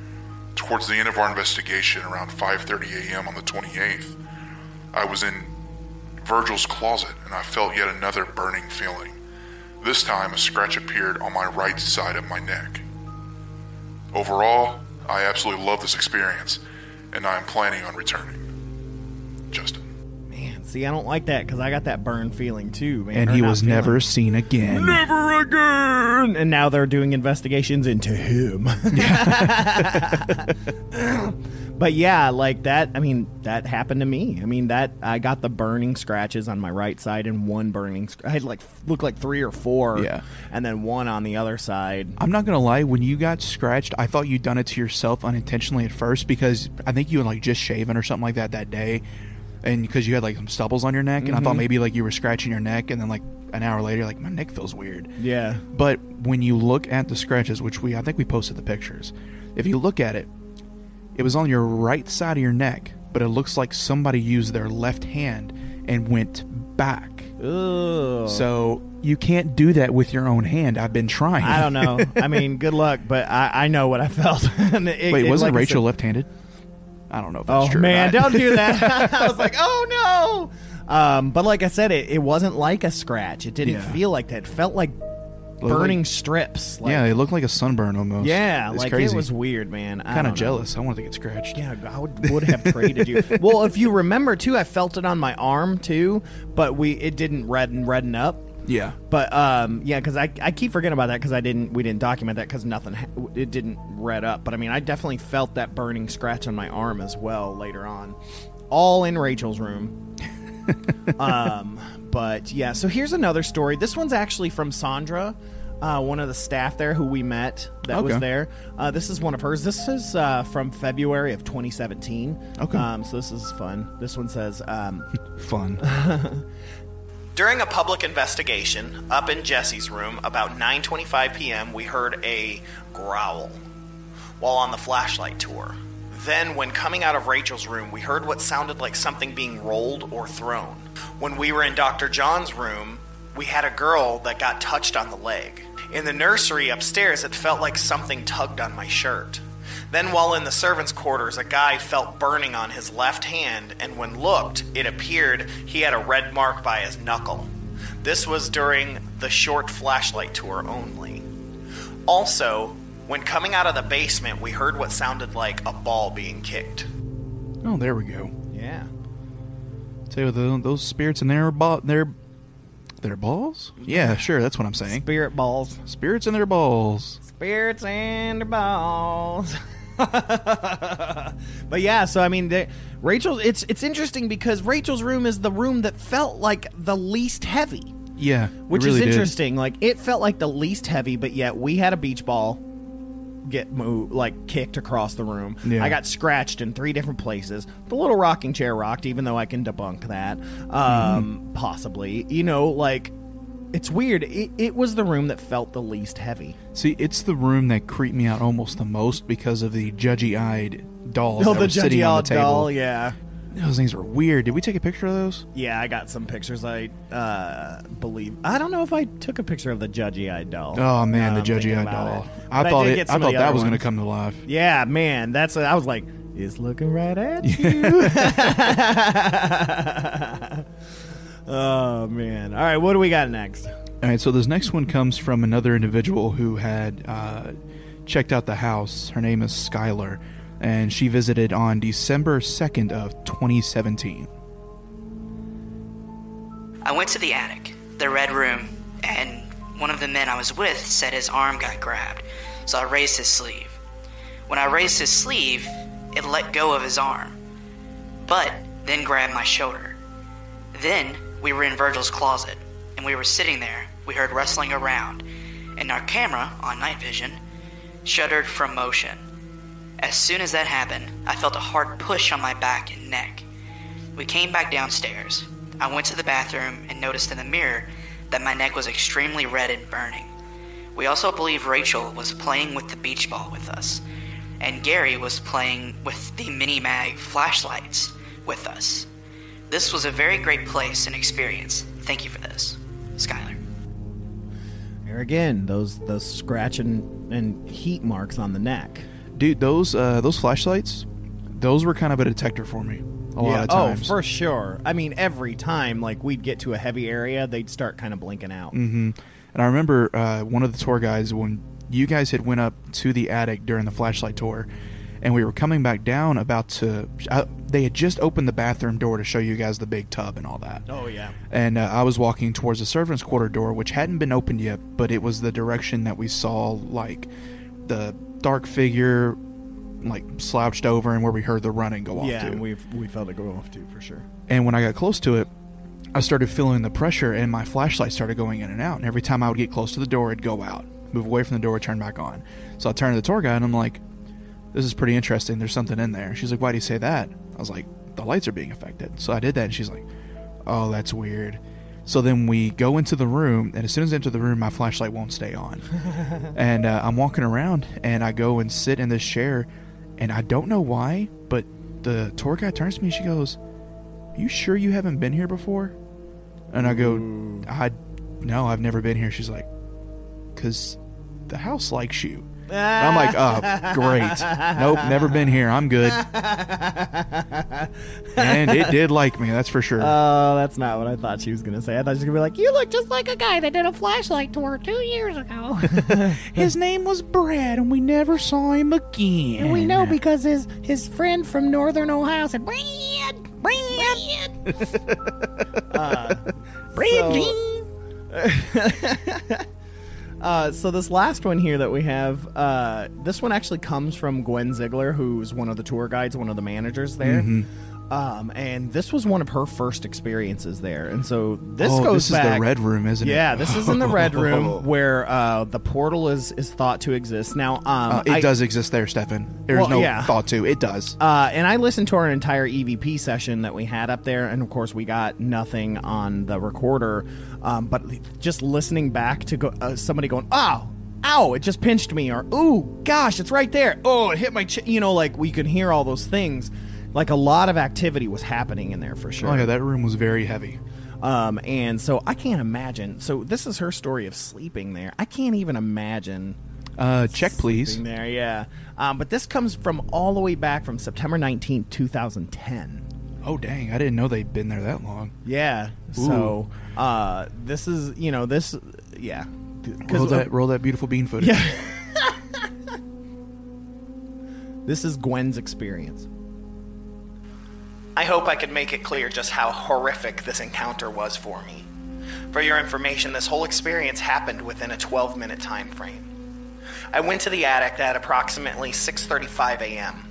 Towards the end of our investigation, around 5:30 a.m. on the 28th, I was in Virgil's closet and I felt yet another burning feeling. This time, a scratch appeared on my right side of my neck. Overall, I absolutely love this experience, and I am planning on returning. Justin. See, I don't like that because I got that burn feeling too, man. And Or he not was feeling. never seen again. Never again. And now they're doing investigations into him. *laughs* but yeah, like that. I mean, that happened to me. I mean, that I got the burning scratches on my right side and one burning. sc- I had like looked like three or four. Yeah. and then one on the other side. I'm not gonna lie. When you got scratched, I thought you'd done it to yourself unintentionally at first because I think you had like just shaven or something like that that day, and because you had like some stubbles on your neck, and I thought Mhm. maybe like you were scratching your neck, and then like an hour later, like my neck feels weird. Yeah. But when you look at the scratches, which we I think we posted the pictures, if you look at it, it was on your right side of your neck, but it looks like somebody used their left hand and went back. Ugh. So you can't do that with your own hand. I've been trying. I don't know. I *laughs* mean, good luck, but I, I know what I felt. *laughs* It- Wait, it- wasn't like I Rachel said- left-handed? I don't know if that's oh true. man, don't do that. *laughs* I was like, oh no. Um, but like I said, it, it wasn't like a scratch. It didn't Yeah. feel like that. It felt like burning strips. Like, yeah, it looked like a sunburn almost. yeah, it's like crazy. it was weird, man. I kind don't of know. jealous. I wanted to get scratched. Yeah, I would, would have traded you. *laughs* Well, if you remember too, I felt it on my arm too, but we it didn't redden redden up. Yeah. But um, yeah, because I, I keep forgetting about that because I didn't we didn't document that because nothing ha- it didn't red up. But I mean, I definitely felt that burning scratch on my arm as well later on, all in Rachel's room. *laughs* um, but yeah, so here's another story. This one's actually from Sandra. Uh, one of the staff there who we met that was there. Uh, this is one of hers. This is uh, from February of 2017. Okay. Um, so this is fun. This one says, um, *laughs* Fun. *laughs* During a public investigation up in Jesse's room about 9:25 p.m., we heard a growl while on the flashlight tour. Then, when coming out of Rachel's room, we heard what sounded like something being rolled or thrown. When we were in Dr. John's room, we had a girl that got touched on the leg. In the nursery upstairs, it felt like something tugged on my shirt. Then, while in the servants' quarters, a guy felt burning on his left hand, and when looked, it appeared he had a red mark by his knuckle. This was during the short flashlight tour only. Also, when coming out of the basement, we heard what sounded like a ball being kicked. Oh, there we go. Yeah. Tell you what, those spirits in their ball, their their balls. Yeah, sure. That's what I'm saying. Spirit balls. Spirits in their balls. Spirits and balls. *laughs* but yeah, so I mean, the, Rachel. It's it's interesting because Rachel's room is the room that felt like the least heavy, Yeah, which really is did. interesting. Like it felt like the least heavy, but yet we had a beach ball get moved, like kicked across the room. Yeah. I got scratched in three different places. The little rocking chair rocked, even though I can debunk that. Mm-hmm. Um, Possibly, you know, like it's weird. It, it was the room that felt the least heavy. See, it's the room that creeped me out almost the most because of the judgy-eyed dolls Oh, that the sitting on the table. doll, yeah. Those things were weird. Did we take a picture of those? Yeah, I got some pictures. I uh, believe. I don't know if I took a picture of the judgy eyed doll. Oh man, the thinking judgy-eyed doll. it. I But thought did it. I thought that was going to come to life. Yeah, man, that's. I was like, it's looking right at *laughs* you. *laughs* oh man! All right, what do we got next? All right, so this next one comes from another individual who had uh, checked out the house. Her name is Skylar, and she visited on December 2nd of 2017. I went to the attic, the red room, and one of the men I was with said his arm got grabbed, so I raised his sleeve. When I raised his sleeve, it let go of his arm, but then grabbed my shoulder. Then we were in Virgil's closet, and we were sitting there. We heard rustling around, and our camera, on night vision, shuddered from motion. As soon as that happened, I felt a hard push on my back and neck. We came back downstairs. I went to the bathroom and noticed in the mirror that my neck was extremely red and burning. We also believe Rachel was playing with the beach ball with us, and Gary was playing with the mini mag flashlights with us. This was a very great place and experience. Thank you for this, Skylar. Here again, those those scratch and, and heat marks on the neck. Dude, those uh, those flashlights, those were kind of a detector for me. A lot of times. Oh, for sure. I mean, every time like we'd get to a heavy area, they'd start kind of blinking out. hmm And I remember uh, one of the tour guides when you guys had went up to the attic during the flashlight tour, and we were coming back down about to. Uh, they had just opened the bathroom door to show you guys the big tub and all that. Oh yeah. And uh, I was walking towards the servants' quarter door, which hadn't been opened yet, but it was the direction that we saw like the dark figure like slouched over and where we heard the running go off Yeah, to. and we we felt it go off too for sure. And when I got close to it, I started feeling the pressure, and my flashlight started going in and out. And every time I would get close to the door, it'd go out, move away from the door, turn back on. So I turned to the tour guide, and I'm like, "This is pretty interesting. There's something in there." She's like, "Why do you say that?" I was like, "The lights are being affected." So I did that, and she's like, "Oh, that's weird." So then we go into the room, and as soon as I enter the room, my flashlight won't stay on. *laughs* and uh, I'm walking around, and I go and sit in this chair, and I don't know why, but the tour guide turns to me, and she goes, you sure you haven't been here before? And I go, I, no, I've never been here. She's like, because the house likes you. I'm like, oh, great. Nope, never been here. I'm good. and it did like me, that's for sure. Oh, that's not what I thought she was gonna say. I thought she was gonna be like, You look just like a guy that did a flashlight tour two years ago. *laughs* His name was Brad, and we never saw him again. and we know because his his friend from Northern Ohio said, Brad, Brad, *laughs* uh, Brad, so- *laughs* Uh, so this last one here that we have, uh, this one actually comes from Gwen Ziegler, who's one of the tour guides, one of the managers there. Mhm. Um, and this was one of her first experiences there. And so this Oh, goes this is the red room, isn't it? Yeah, this is in the red *laughs* room where uh, the portal is is thought to exist. Now, um, Uh, it I- does exist there, Stefan. There's Well, no yeah. thought to. It does. uh, and I listened to our entire EVP session that we had up there, and of course we got nothing on the recorder. Um, but just listening back to go, uh, somebody going, "Oh, ow, it just pinched me," or "Ooh, gosh, it's right there." Oh, it hit my, ch-. you know, like we could hear all those things. Like a lot of activity was happening in there for sure. Oh yeah, that room was very heavy. Um, and so I can't imagine. So this is her story of sleeping there. I can't even imagine. Uh, check please. there, yeah. Um, but this comes from all the way back from September nineteenth, two thousand ten. Oh dang, I didn't know they'd been there that long. Yeah. So uh, this is you know this yeah. Roll uh, that, roll that beautiful bean footage. Yeah. *laughs* This is Gwen's experience. I hope I could make it clear just how horrific this encounter was for me. For your information, this whole experience happened within a 12-minute time frame. I went to the attic at approximately 6:35 a.m.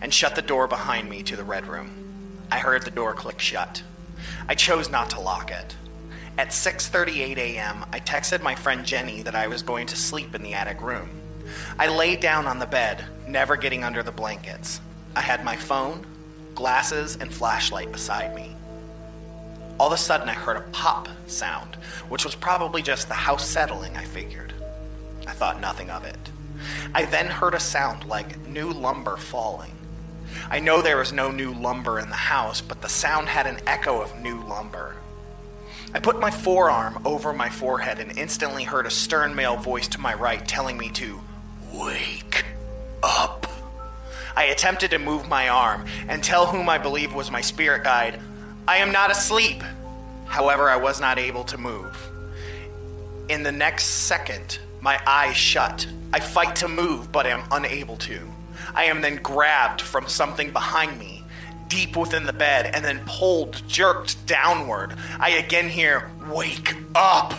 and shut the door behind me to the red room. I heard the door click shut. I chose not to lock it. At 6:38 a.m., I texted my friend Jenny that I was going to sleep in the attic room. I lay down on the bed, never getting under the blankets. I had my phone, glasses, and flashlight beside me. All of a sudden, I heard a pop sound, which was probably just the house settling, I figured. I thought nothing of it. I then heard a sound like new lumber falling. I know there was no new lumber in the house, but the sound had an echo of new lumber. I put my forearm over my forehead and instantly heard a stern male voice to my right telling me to up. I attempted to move my arm and tell whom I believe was my spirit guide, I am not asleep. However, I was not able to move. In the next second, my eyes shut. I fight to move, but am unable to. I am then grabbed from something behind me, deep within the bed, and then pulled, jerked downward. I again hear, Wake up!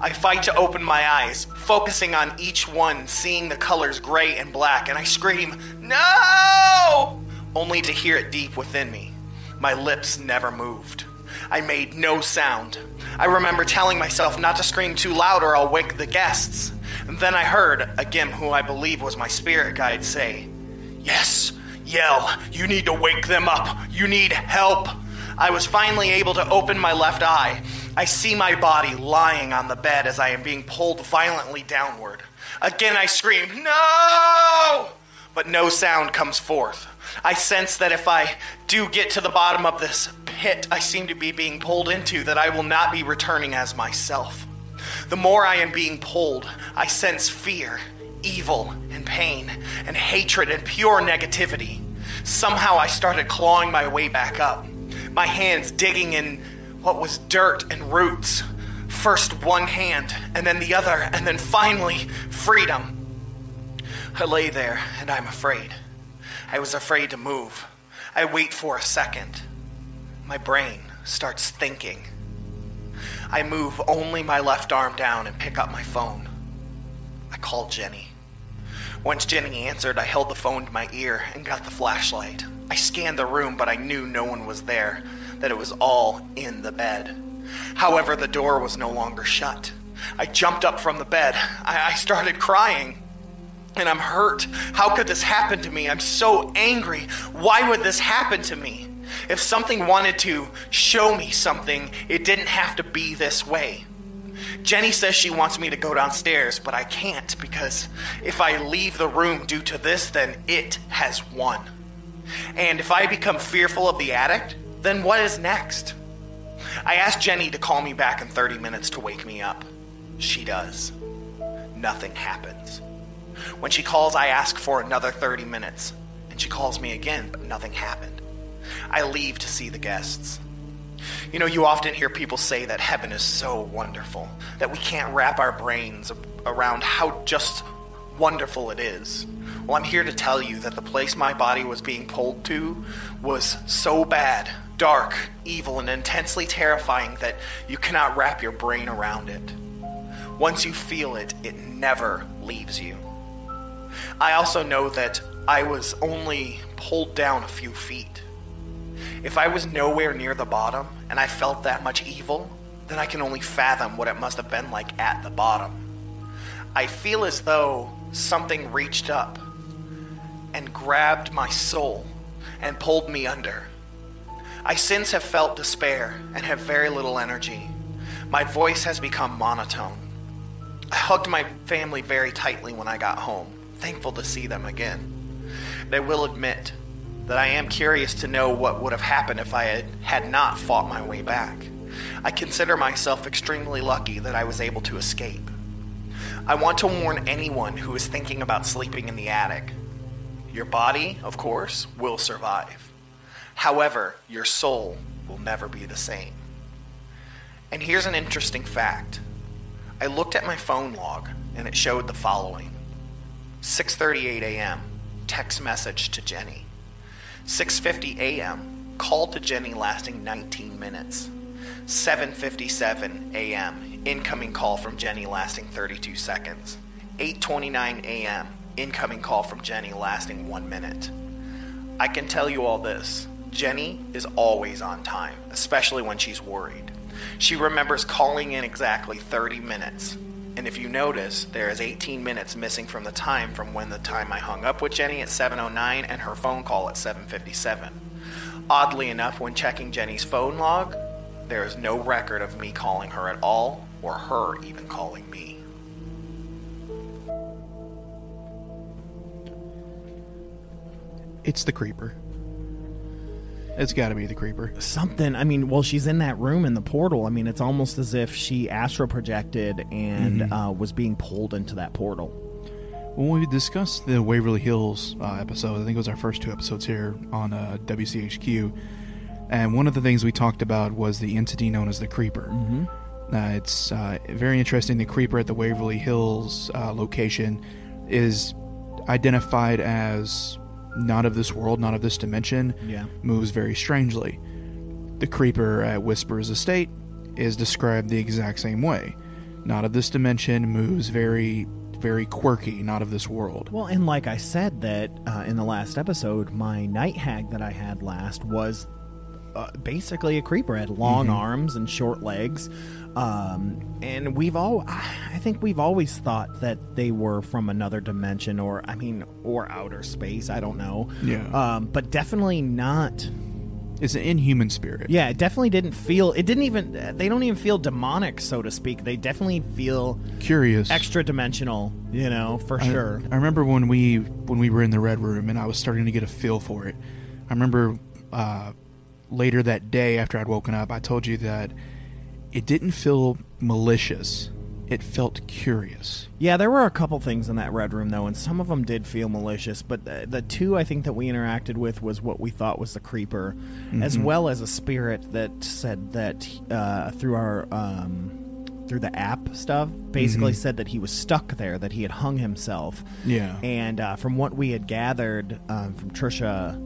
I fight to open my eyes, focusing on each one, seeing the colors gray and black, and I scream, No! Only to hear it deep within me. My lips never moved. I made no sound. I remember telling myself not to scream too loud or I'll wake the guests. And then I heard, again, who I believe was my spirit guide, say, Yes, yell. You need to wake them up. You need help. I was finally able to open my left eye. I see my body lying on the bed as I am being pulled violently downward. Again, I scream, No! But no sound comes forth. I sense that if I do get to the bottom of this pit I seem to be being pulled into, that I will not be returning as myself. The more I am being pulled, I sense fear, evil, and pain, and hatred and pure negativity. Somehow I started clawing my way back up, my hands digging in what was dirt and roots. First one hand, and then the other, and then finally, freedom. I lay there, and I'm afraid. I was afraid to move. I wait for a second. My brain starts thinking. I move only my left arm down and pick up my phone. I call Jenny. Once Jenny answered, I held the phone to my ear and got the flashlight. I scanned the room, but I knew no one was there, that it was all in the bed. However, the door was no longer shut. I jumped up from the bed. I, I started crying. And I'm hurt. How could this happen to me? I'm so angry. Why would this happen to me? If something wanted to show me something, it didn't have to be this way. Jenny says she wants me to go downstairs, but I can't because if I leave the room due to this, then it has won. And if I become fearful of the attic, then what is next? I asked Jenny to call me back in 30 minutes to wake me up. She does. Nothing happens. When she calls, I ask for another 30 minutes, and she calls me again, but nothing happened. I leave to see the guests. You know, you often hear people say that heaven is so wonderful, that we can't wrap our brains around how just wonderful it is. Well, I'm here to tell you that the place my body was being pulled to was so bad, dark, evil, and intensely terrifying that you cannot wrap your brain around it. Once you feel it, it never leaves you. I also know that I was only pulled down a few feet. If I was nowhere near the bottom and I felt that much evil, then I can only fathom what it must have been like at the bottom. I feel as though something reached up and grabbed my soul and pulled me under. I since have felt despair and have very little energy. My voice has become monotone. I hugged my family very tightly when I got home, thankful to see them again. And I will admit that I am curious to know what would have happened if I had, had not fought my way back. I consider myself extremely lucky that I was able to escape. I want to warn anyone who is thinking about sleeping in the attic. Your body, of course, will survive. However, your soul will never be the same. And here's an interesting fact. I looked at my phone log and it showed the following. 6:38 a.m. text message to Jenny. 6:50 a.m. call to Jenny lasting 19 minutes. 7:57 a.m. incoming call from Jenny lasting 32 seconds. 8:29 a.m. incoming call from Jenny lasting 1 minute. I can tell you all this. Jenny is always on time, especially when she's worried. She remembers calling in exactly 30 minutes. And if you notice, there is 18 minutes missing from the time from when the time I hung up with Jenny at 7:09 and her phone call at 7:57. Oddly enough, when checking Jenny's phone log, there is no record of me calling her at all or her even calling me. It's the creeper. It's got to be the creeper. Something. I mean, well, she's in that room in the portal. I mean, it's almost as if she astral projected and Mhm. uh, was being pulled into that portal. When we discussed the Waverly Hills uh, episode, I think it was our first two episodes here on uh, WCHQ, and one of the things we talked about was the entity known as the Creeper. Mhm. Uh, it's uh, very interesting. The Creeper at the Waverly Hills uh, location is identified as not of this world, not of this dimension. Yeah. Moves very strangely. The Creeper at Whispers Estate is described the exact same way. Not of this dimension, moves very, very quirky, not of this world. Well, and like I said, that uh, in the last episode, my night hag that I had last was uh, basically a creeper. Had long Mhm. arms and short legs, um, and we've all, I think we've always thought that they were from another dimension, or I mean, or outer space. I don't know. Yeah. um, but definitely not. It's an inhuman spirit. Yeah, it definitely didn't feel. It didn't even. They don't even feel demonic, so to speak. They definitely feel Curious. extra dimensional. You know, for I- sure. I remember when we when we were in the red room and I was starting to get a feel for it. I remember uh, later that day after I'd woken up, I told you that it didn't feel malicious. It felt curious. Yeah, there were a couple things in that red room though, and some of them did feel malicious. But the, the two I think that we interacted with was what we thought was the creeper, as Mhm. well as a spirit that said that uh, through our um, through the app stuff, basically Mhm. said that he was stuck there, that he had hung himself. Yeah. And uh, from what we had gathered um, from Trisha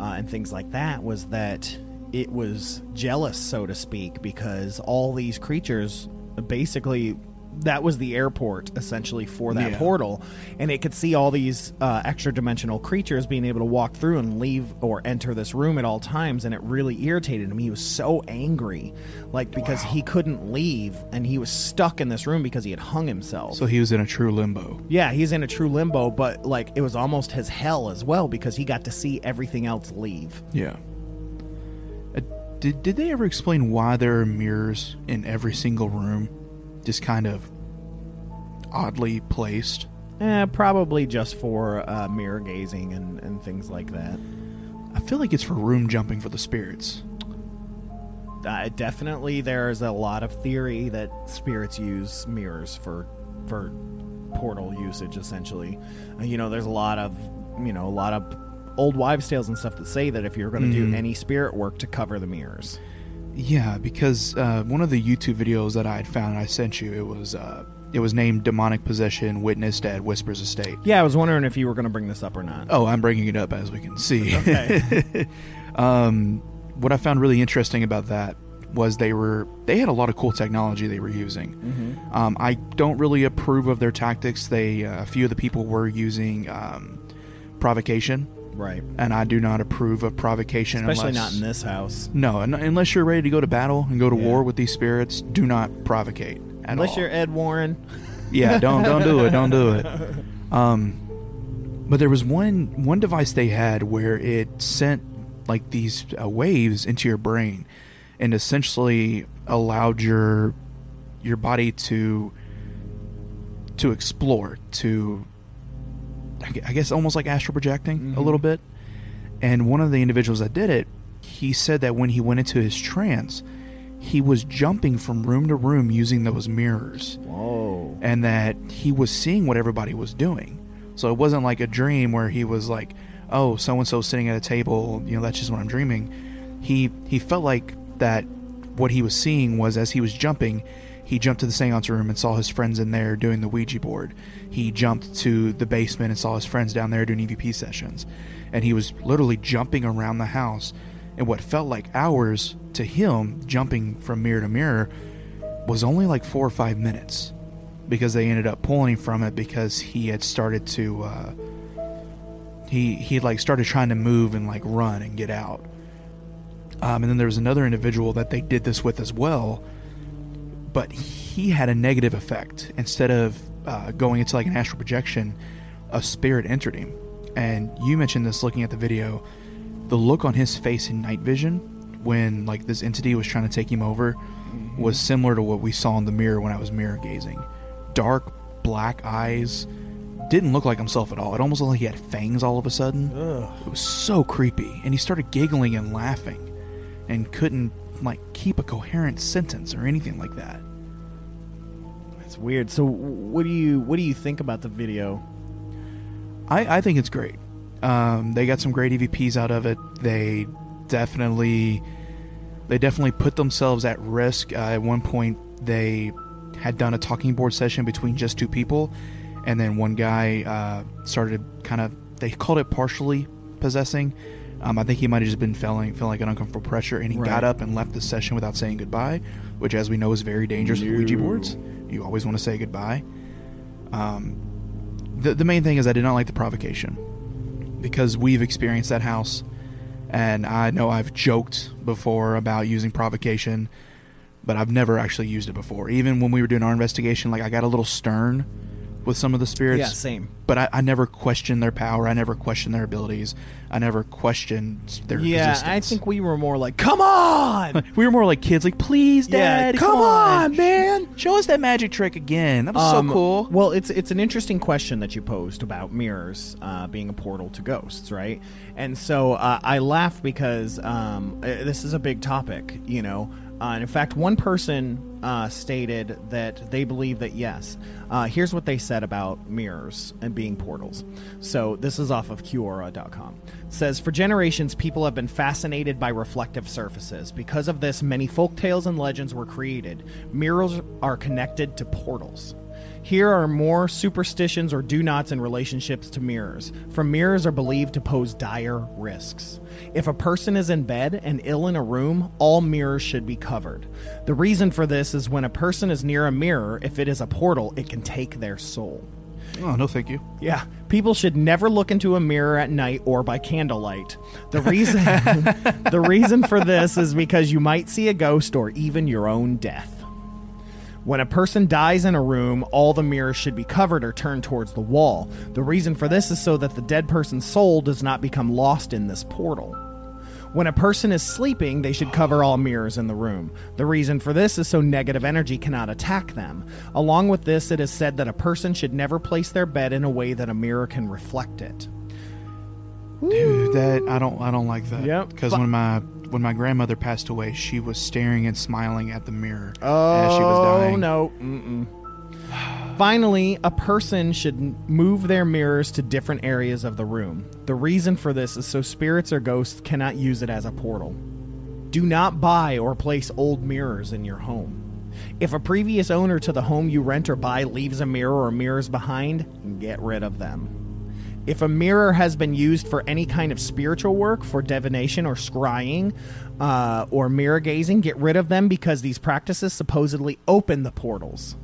uh, and things like that, was that it was jealous, so to speak, because all these creatures basically that was the airport essentially for that Yeah. portal and it could see all these uh, extra dimensional creatures being able to walk through and leave or enter this room at all times and it really irritated him he was so angry like because he couldn't leave and he was stuck in this room because he had hung himself So he was in a true limbo. yeah, he's in a true limbo, but like it was almost his hell as well because he got to see everything else leave. Yeah. Did did they ever explain why there are mirrors in every single room, just kind of oddly placed? Eh, probably just for uh, mirror gazing and, and things like that. I feel like it's for room jumping for the spirits. Uh, definitely, there's a lot of theory that spirits use mirrors for for portal usage essentially. Uh, you know, there's a lot of you know a lot of old wives' tales and stuff that say that if you're going to Mhm. do any spirit work to cover the mirrors. Yeah, because uh, one of the YouTube videos that I had found, I sent you. It was uh, it was named "Demonic Possession Witnessed at Whispers Estate." Yeah, I was wondering if you were going to bring this up or not. Oh, I'm bringing it up as we can see. Okay. *laughs* um, what I found really interesting about that was they were they had a lot of cool technology they were using. Mhm. Um, I don't really approve of their tactics. They uh, a few of the people were using um, provocation, Right. and I do not approve of provocation, Especially unless- not in this house. No, un- unless you're ready to go to battle and go to Yeah. war with these spirits, do not provocate at Unless all. you're Ed Warren. Yeah, don't don't do it. Don't do it. *laughs* Um, but there was one one device they had where it sent like these uh, waves into your brain, and essentially allowed your your body to to explore, to I guess almost like astral projecting a Mhm. little bit. And one of the individuals that did it, he said that when he went into his trance, he was jumping from room to room using those mirrors Whoa. and that he was seeing what everybody was doing. So it wasn't like a dream where he was like, "Oh, so and so sitting at a table, you know, that's just what I'm dreaming." He he felt like that what he was seeing was as he was jumping, he jumped to the seance room and saw his friends in there doing the Ouija board. He jumped to the basement and saw his friends down there doing EVP sessions. And he was literally jumping around the house and what felt like hours to him, jumping from mirror to mirror, was only like four or five minutes because they ended up pulling him from it because he had started to uh, he he like started trying to move and like run and get out um, and then there was another individual that they did this with as well but he had a negative effect instead of uh, going into like an astral projection a spirit entered him and you mentioned this looking at the video the look on his face in night vision when like this entity was trying to take him over was similar to what we saw in the mirror when I was mirror gazing. Dark black eyes, didn't look like himself at all. It almost looked like he had fangs all of a sudden. Ugh. It was so creepy, and he started giggling and laughing, and couldn't like keep a coherent sentence or anything like that. That's weird. So what do you what do you think about the video? I, I think it's great. Um, they got some great EVPs out of it. They definitely they definitely put themselves at risk. Uh, at one point, they had done a talking board session between just two people, and then one guy uh, started kind of they called it partially possessing. Um, I think he might have just been feeling feeling like an uncomfortable pressure, and he Right. got up and left the session without saying goodbye, which, as we know, is very dangerous with Ouija boards. You always want to say goodbye. Um, the the main thing is I did not like the provocation because we've experienced that house, and I know I've joked before about using provocation, but I've never actually used it before. Even when we were doing our investigation, like I got a little stern with some of the spirits. Yeah, same. But I, I never questioned their power. I never questioned their abilities. I never questioned their yeah, existence. I think we were more like, "Come on!" *laughs* we were more like kids, like please, Yeah, dad, come on, man, show us that magic trick again. That was Um, so cool. Well, it's it's an interesting question that you posed about mirrors uh, being a portal to ghosts, right? And so uh, I laugh because um, uh, this is a big topic, you know. Uh, and in fact, one person uh, stated that they believe that yes. Uh, here's what they said about mirrors and being portals. So this is off of Quora.com. It says for generations, people have been fascinated by reflective surfaces. Because of this, many folk tales and legends were created. Mirrors are connected to portals. Here are more superstitions or do nots in relationships to mirrors. For mirrors are believed to pose dire risks. If a person is in bed and ill in a room, all mirrors should be covered. The reason for this is when a person is near a mirror, if it is a portal, it can take their soul. Oh no, thank you. Yeah, people should never look into a mirror at night or by candlelight. The reason *laughs* the reason for this is because you might see a ghost or even your own death. When a person dies in a room, all the mirrors should be covered or turned towards the wall. The reason for this is so that the dead person's soul does not become lost in this portal. When a person is sleeping, they should cover all mirrors in the room. The reason for this is so negative energy cannot attack them. Along with this, it is said that a person should never place their bed in a way that a mirror can reflect it. Dude, that I don't I don't like that. Yep. Because when my when my grandmother passed away, she was staring and smiling at the mirror Oh as she was oh, dying. no! Mm-mm. Finally, a person should move their mirrors to different areas of the room. The reason for this is so spirits or ghosts cannot use it as a portal. Do not buy or place old mirrors in your home. If a previous owner to the home you rent or buy leaves a mirror or mirrors behind, get rid of them. If a mirror has been used for any kind of spiritual work, for divination or scrying, uh, or mirror gazing, get rid of them because these practices supposedly open the portals.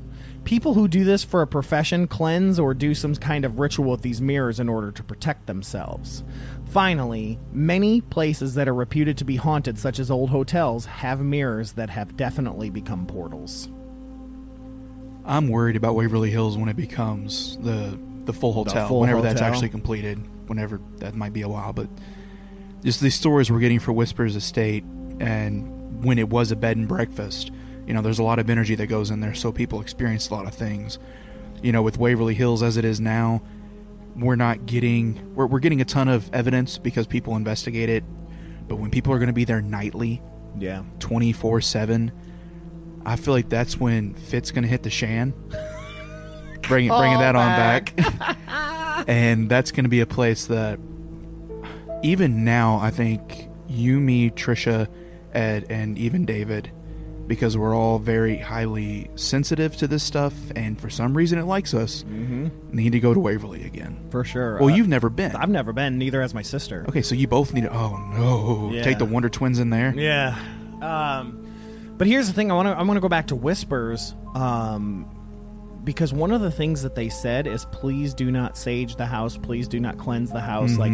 People who do this for a profession cleanse or do some kind of ritual with these mirrors in order to protect themselves. Finally, many places that are reputed to be haunted, such as old hotels, have mirrors that have definitely become portals. I'm worried about Waverly Hills when it becomes the the full hotel. full whenever that's actually completed, whenever that might be a while, but just these stories we're getting for Whispers Estate, and when it was a bed and breakfast, you know, there's a lot of energy that goes in there, so people experience a lot of things. You know, with Waverly Hills as it is now, we're not getting we're, we're getting a ton of evidence because people investigate it, but when people are going to be there nightly, Yeah. twenty four seven. I feel like that's when Fit's gonna hit the Shan. *laughs* Bring, bringing that on back, *laughs* and that's gonna be a place that even now I think you, me, Trisha, Ed, and even David, because we're all very highly sensitive to this stuff, and for some reason it likes us, Mhm. need to go to Waverly again For sure. Well, Uh, you've never been. I've never been, neither has my sister. Okay, so you both need to. Oh no! Yeah. Take the Wonder Twins in there. Yeah. Um, but here's the thing: I want to I want to go back to whispers, um, because one of the things that they said is, please do not sage the house. Please do not cleanse the house. Mhm. Like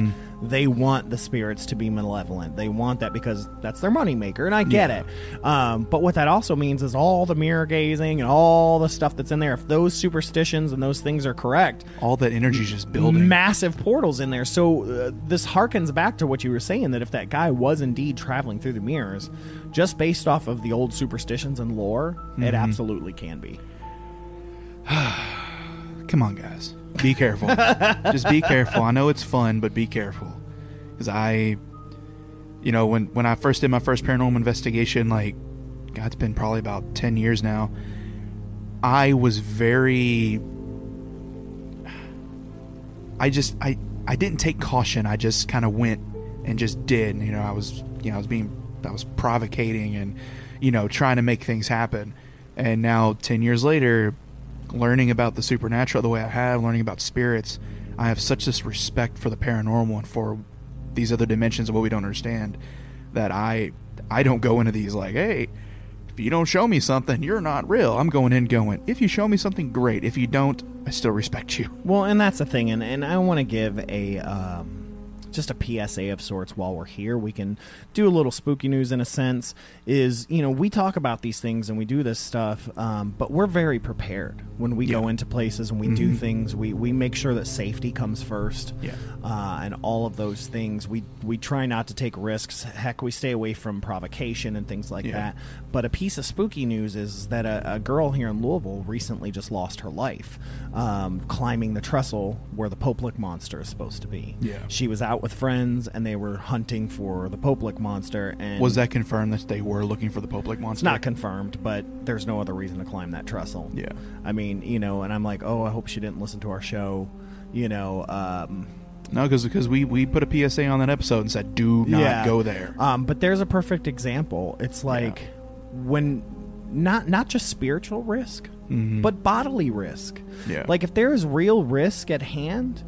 they want the spirits to be malevolent. They want that because that's their moneymaker, and I get Yeah. it. Um, but what that also means is all the mirror gazing and all the stuff that's in there. If those superstitions and those things are correct, All that energy's just building. massive portals in there. So uh, this harkens back to what you were saying that if that guy was indeed traveling through the mirrors, just based off of the old superstitions and lore, it Mhm. absolutely can be. *sighs* Come on, guys. Be careful. Just be careful. I know it's fun, but be careful. Because I, you know, when when I first did my first paranormal investigation, like, God, it's been probably about ten years now. I was very. I just I I didn't take caution. I just kind of went and just did. You know, I was you know I was being I was provocating and you know trying to make things happen. And now ten years later, learning about the supernatural the way I have, learning about spirits, I have such this respect for the paranormal and for these other dimensions of what we don't understand that I I don't go into these like, hey, if you don't show me something, you're not real. I'm going in going, if you show me something great. If you don't, I still respect you. Well, and that's the thing, and, and I want to give a um, just a PSA of sorts while we're here. We can do a little spooky news in a sense. Is you know we talk about these things and we do this stuff, um, but we're very prepared when we go into places and we do Mhm. things. We we make sure that safety comes first, Yeah. uh, and all of those things. We we try not to take risks. Heck, we stay away from provocation and things like Yeah. that. But a piece of spooky news is that a, a girl here in Louisville recently just lost her life um, climbing the trestle where the Pope Lick monster is supposed to be. Yeah. She was out with friends and they were hunting for the Pope Lick monster. And Was that confirmed that they were looking for the Pope Lick monster? It's not confirmed, but there's no other reason to climb that trestle. Yeah. I mean, you know, and I'm like, oh, I hope she didn't listen to our show. You know, um, No, because because we, we put a PSA on that episode and said, do not go there. Um, but there's a perfect example. It's like when not not just spiritual risk, Mhm. but bodily risk. Yeah. Like if there is real risk at hand,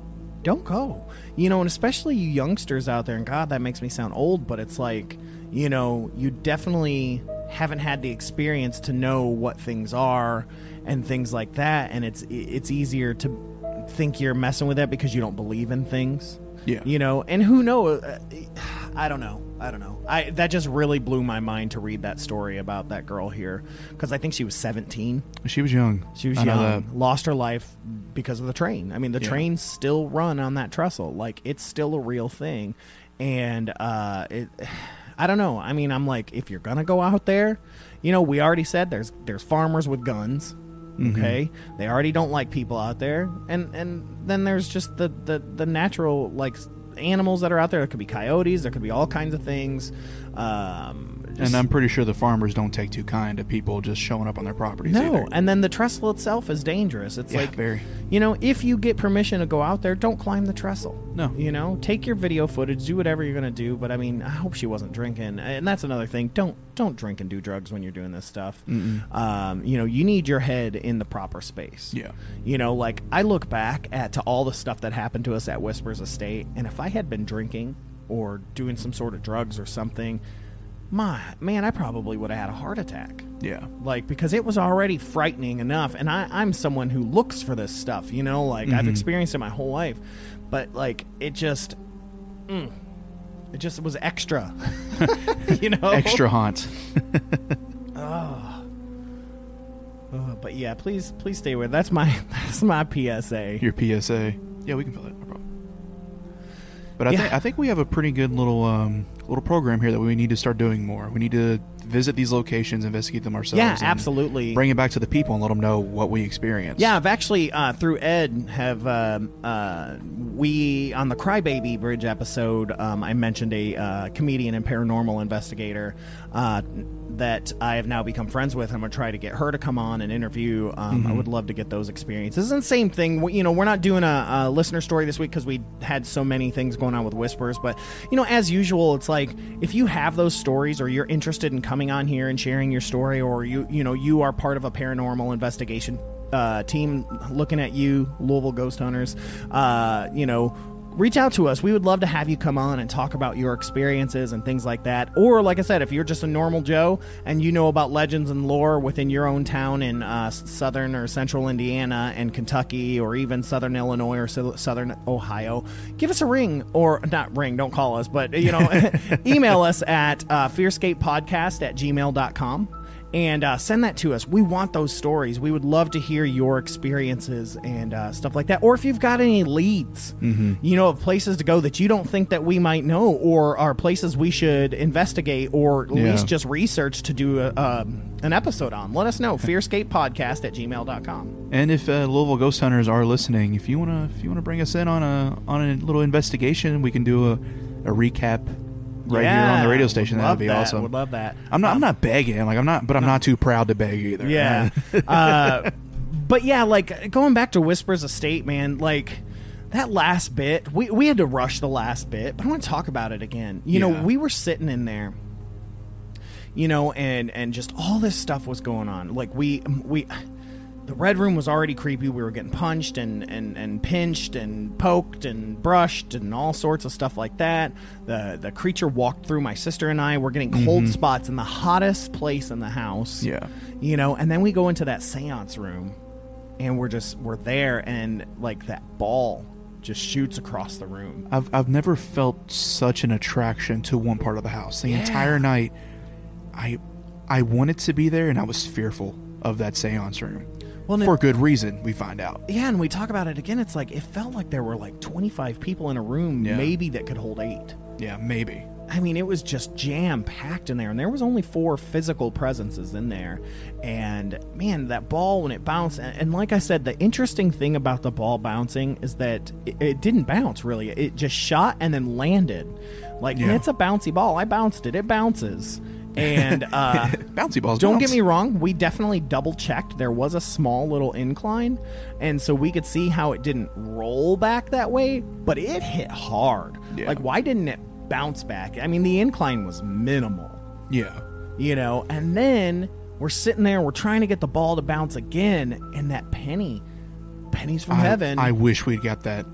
don't go. You know, and especially you youngsters out there. And God, that makes me sound old, but it's like you know, you definitely haven't had the experience to know what things are and things like that, and it's it's easier to think you're messing with it because you don't believe in things. Yeah. You know, and who knows? uh, I don't know. I don't know. I that just really blew my mind to read that story about that girl here because I think she was 17. She was young. She was I young. Lost her life because of the train. I mean, the Yeah. trains still run on that trestle. Like it's still a real thing, and uh, it. *sighs* I don't know. I mean, I'm like, if you're gonna go out there, you know, we already said there's there's farmers with guns. Mhm. Okay, they already don't like people out there, and and then there's just the the the natural like animals that are out there. There could be coyotes. There could be all kinds of things. Um, and I'm pretty sure the farmers don't take too kind to people just showing up on their properties. no, either. and then the trestle itself is dangerous. It's Yeah, like very. you know, if you get permission to go out there, don't climb the trestle. No. you know, take your video footage, do whatever you're gonna do. But I mean, I hope she wasn't drinking, and that's another thing. Don't don't drink and do drugs when you're doing this stuff. Um, you know, you need your head in the proper space. Yeah. You know, like I look back at to all the stuff that happened to us at Whispers Estate, and if I had been drinking or doing some sort of drugs or something, my man, I probably would have had a heart attack. Yeah. Like because it was already frightening enough, and I, I'm someone who looks for this stuff. You know, like I've Mhm. experienced it my whole life, but like it just, mm, it just was extra. *laughs* you know, Extra haunt. Oh. Oh, but yeah, please, please stay with. That's my *laughs* that's my PSA. Your PSA. Yeah, we can fill that. No problem. But I Yeah. think I think we have a pretty good little um, little program here that we need to start doing more. We need to visit these locations, investigate them ourselves. Yeah, absolutely. Bring it back to the people and let them know what we experienced. Yeah, I've actually uh, through Ed have um, uh, we on the Crybaby Bridge episode. Um, I mentioned a uh, comedian and paranormal investigator uh, that I have now become friends with. I'm gonna try to get her to come on and interview. Um, I Mhm. would love to get those experiences. And same thing, we- you know, we're not doing a, a listener story this week because we had so many things going on with Whispers. But you know, as usual, it's like if you have those stories or you're interested in coming on here and sharing your story, or you you know you are part of a paranormal investigation uh, team looking at you, Louisville Ghost Hunters. Uh, you know, reach out to us. We would love to have you come on and talk about your experiences and things like that. Or, like I said, if you're just a normal Joe and you know about legends and lore within your own town in uh, southern or central Indiana and Kentucky, or even southern Illinois or sou- southern Ohio, give us a ring or not ring. Don't call us, but you know, *laughs* email us at uh, fearscapepodcast at gmail.com and uh, send that to us. We want those stories. We would love to hear your experiences and uh, stuff like that. Or if you've got any leads, Mhm. you know, of places to go that you don't think that we might know, or are places we should investigate, or at Yeah. least just research to do a, um, an episode on, let us know. Fearscapepodcast at gmail.com. And if uh, Louisville Ghost Hunters are listening, if you wanna if you wanna bring us in on a on a little investigation, we can do a, a recap right here on the radio station. That'd be that, awesome. would love that. I'm not I'm not begging. Like I'm not, but I'm not too proud to beg either. Yeah. *laughs* uh, but yeah, like going back to Whispers Estate, man, like that last bit, we, we had to rush the last bit, but I want to talk about it again. You know, we were sitting in there, you know, and and just all this stuff was going on. Like we we the red room was already creepy. We were getting punched and, and, and pinched and poked and brushed and all sorts of stuff like that. The the creature walked through my sister and I. We're getting cold Mhm. spots in the hottest place in the house. Yeah. You know, and then we go into that seance room and we're just we're there and like that ball just shoots across the room. I've I've never felt such an attraction to one part of the house. The Yeah. entire night, I I wanted to be there, and I was fearful of that seance room. Well, for good reason, we find out. Yeah, and we talk about it again. It's like it felt like there were like 25 people in a room, Yeah. maybe that could hold eight. Yeah, maybe. I mean, it was just jam packed in there, and there was only four physical presences in there. And man, that ball when it bounced, and, and like I said, the interesting thing about the ball bouncing is that it, it didn't bounce really; it just shot and then landed. Like Yeah. it's a bouncy ball. I bounced it; it bounces. And *laughs* uh, bouncy balls. Don't bounce. get me wrong. We definitely double checked. There was a small little incline, and so we could see how it didn't roll back that way, but it hit hard. Yeah. Like, why didn't it bounce back? I mean, the incline was minimal, Yeah. you know. And then we're sitting there, we're trying to get the ball to bounce again, and that penny, pennies from I, heaven. I wish we'd got that.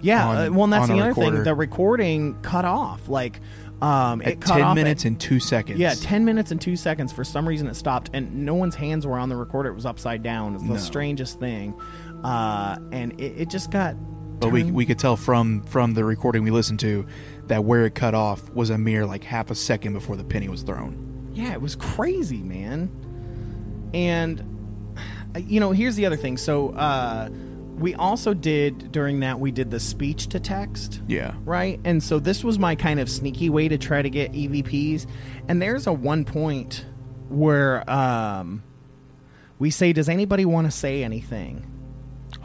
yeah. on- uh, well, and that's the other thing. The recording cut off. Like, um, it At cut ten off minutes at- and two seconds. yeah, 10 minutes and 2 seconds. For some reason, it stopped, and no one's hands were on the recorder. It was upside down. It's the No. strangest thing. Uh, and it, it just got. But we, turned- we could tell from from the recording we listened to that where it cut off was a mere like half a second before the penny was thrown. Yeah, it was crazy, man. And, uh, *sighs* you know, here's the other thing. So, uh, we also did, during that, we did the speech to text. Yeah. right? And so this was my kind of sneaky way to try to get EVPs. And there's a one point where um, we say, "Does anybody want to say anything?"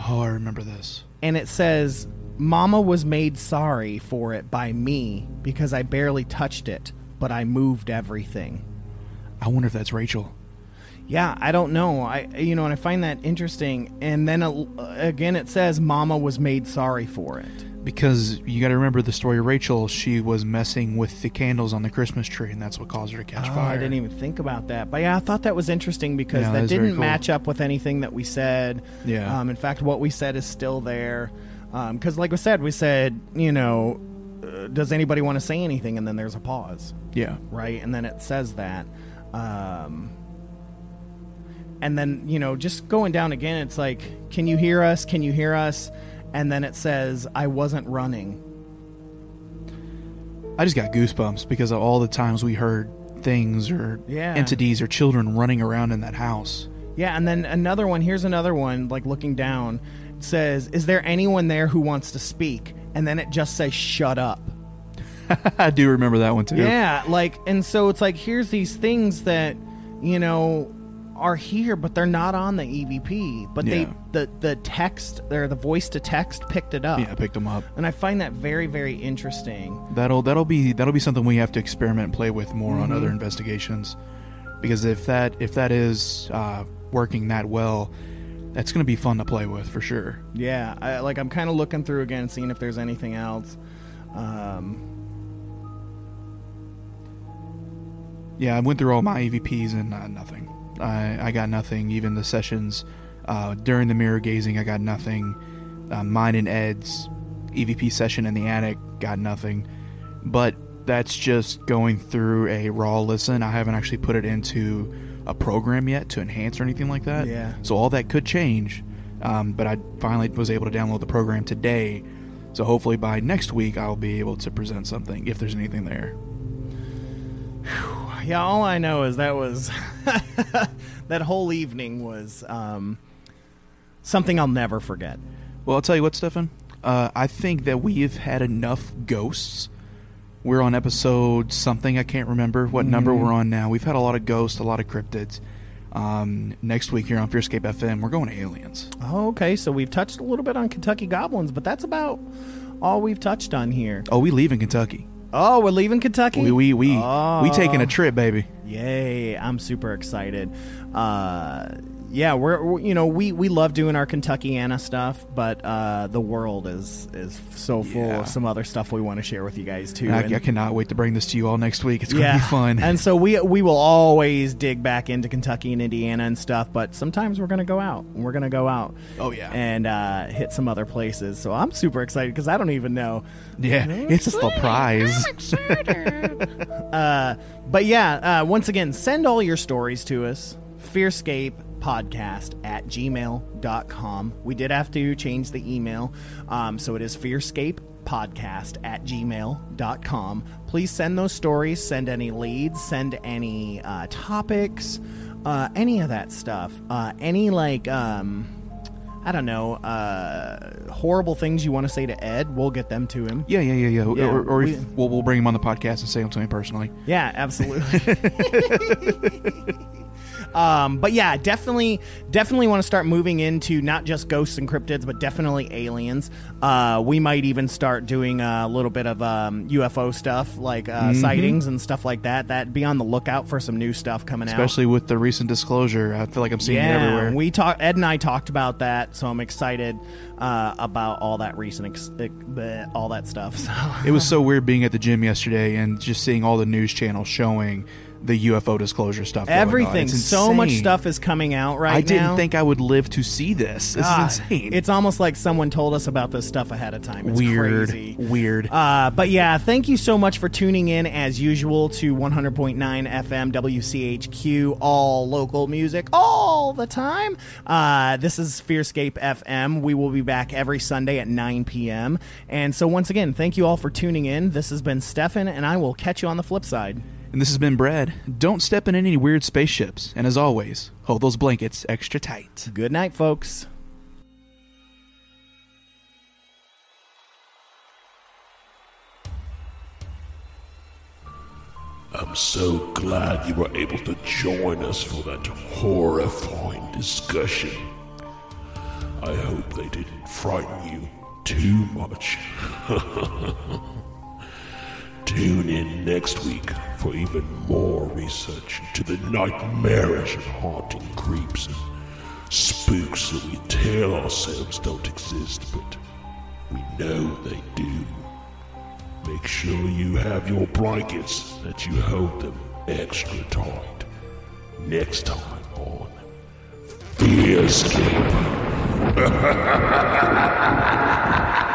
Oh, I remember this. And it says, Mama was made sorry for it by me because I barely touched it, but I moved everything. I wonder if that's Rachel. Yeah, I don't know. I you know, and I find that interesting. And then uh, again, it says Mama was made sorry for it. Because you got to remember the story of Rachel. She was messing with the candles on the Christmas tree, and that's what caused her to catch Oh, fire. I didn't even think about that. But yeah, I thought that was interesting because Yeah, that that didn't cool. match up with anything that we said. Yeah. Um, in fact, what we said is still there. Because, like we said, we said, you know, uh, does anybody want to say anything? And then there's a pause. Yeah. Right? And then it says that. Um, and then, you know, just going down again, it's like, can you hear us? Can you hear us? And then it says, I wasn't running. I just got goosebumps because of all the times we heard things or Yeah. entities or children running around in that house. Yeah, and then another one. Here's another one. Like looking down, it says, "Is there anyone there who wants to speak?" And then it just says, "Shut up." *laughs* I do remember that one too. Yeah, like, and so it's like here's these things that you know are here, but they're not on the EVP. But Yeah. they the the text or the voice to text picked it up. Yeah, picked them up. and I find that very very interesting. That'll that'll be that'll be something we have to experiment and play with more on Mhm. other investigations, because if that if that is uh, working that well, that's going to be fun to play with for sure. Yeah, I, like I'm kind of looking through again, seeing if there's anything else. Um, Yeah, I went through all my EVPs and uh, nothing. I I got nothing. Even the sessions uh, during the mirror gazing, I got nothing. Uh, mine and Ed's EVP session in the attic got nothing. But that's just going through a raw listen. I haven't actually put it into a program yet to enhance or anything like that. Yeah. So all that could change. Um, but I finally was able to download the program today. So hopefully by next week I'll be able to present something if there's anything there. Yeah, all I know is that was *laughs* that whole evening was um, something I'll never forget. Well, I'll tell you what, Stefan. Uh, I think that we've had enough ghosts. We're on episode something. I can't remember what number Mhm. we're on now. We've had a lot of ghosts, a lot of cryptids. Um, next week here on Fearscape FM, we're going to aliens. Oh, okay, so we've touched a little bit on Kentucky Goblins, but that's about all we've touched on here. Oh, we leave in Kentucky. Oh, we're leaving Kentucky. We we we, Oh. we taking a trip, baby. Yay! I'm super excited. Uh, yeah, we're, we're you know we we love doing our Kentuckiana stuff, but uh, the world is is so full Yeah. of some other stuff we want to share with you guys too. I, And- I cannot wait to bring this to you all next week. It's going to be fun. And so we we will always dig back into Kentucky and Indiana and stuff, but sometimes we're gonna go out. We're gonna go out. Oh yeah, and uh, hit some other places. So I'm super excited because I don't even know. yeah, it's a surprise. *laughs* Uh, but yeah, uh, once again, send all your stories to us. Fearscape podcast at gmail.com. We did have to change the email. Um, so it is fearscape podcast at gmail.com. Please send those stories, send any leads, send any uh, topics, uh, any of that stuff. Uh, any like, um, I don't know, uh, horrible things you want to say to Ed, we'll get them to him. Yeah, yeah, yeah, yeah. Yeah, or or we- if, we'll, we'll bring him on the podcast and say them to him personally. Yeah, absolutely. *laughs* *laughs* um, but yeah, definitely, definitely want to start moving into not just ghosts and cryptids, but definitely aliens. Uh, we might even start doing a little bit of um, UFO stuff, like uh, Mhm. sightings and stuff like that. That be on the lookout for some new stuff coming out. Especially with the recent disclosure, I feel like I'm seeing it everywhere. We talked. Ed and I talked about that, so I'm excited uh, about all that recent, ex- all that stuff. *laughs* So It was so weird being at the gym yesterday and just seeing all the news channels showing the UFO disclosure stuff. everything, so much stuff is coming out right now. I didn't think I would live to see this. This is insane. It's almost like someone told us about this stuff ahead of time. It's weird, crazy. weird. Uh, but yeah, thank you so much for tuning in as usual to 100.9 FM WCHQ, all local music all the time. Uh, this is Fearscape FM. We will be back every Sunday at 9 p.m. And so, once again, thank you all for tuning in. This has been Stefan, and I will catch you on the flip side. And this has been Brad. Don't step in any weird spaceships. And as always, hold those blankets extra tight. Good night, folks. I'm so glad you were able to join us for that horrifying discussion. I hope they didn't frighten you too much. *laughs* Tune in next week for even more research into the nightmarish and haunting creeps and spooks that we tell ourselves don't exist, but we know they do. Make sure you have your blankets, that you hold them extra tight. Next time on Fearscape. *laughs*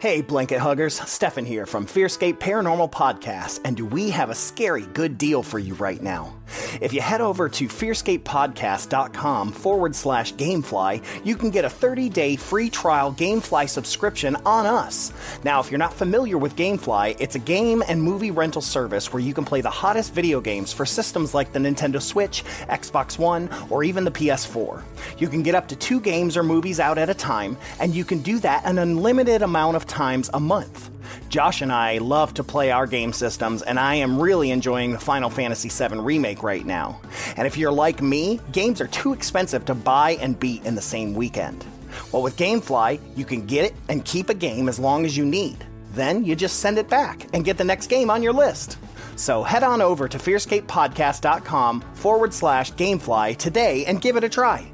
Hey, blanket huggers, Stefan here from Fearscape Paranormal Podcast, and do we have a scary good deal for you right now? If you head over to fearscapepodcast.com forward slash gamefly, you can get a 30 day free trial Gamefly subscription on us. Now, if you're not familiar with Gamefly, it's a game and movie rental service where you can play the hottest video games for systems like the Nintendo Switch, Xbox One, or even the PS4. You can get up to two games or movies out at a time, and you can do that an unlimited amount of times a month. Josh and I love to play our game systems, and I am really enjoying the Final Fantasy VII Remake right now. And if you're like me, games are too expensive to buy and beat in the same weekend. Well, with Gamefly, you can get it and keep a game as long as you need. Then you just send it back and get the next game on your list. So head on over to fearscapepodcast.com forward slash gamefly today and give it a try.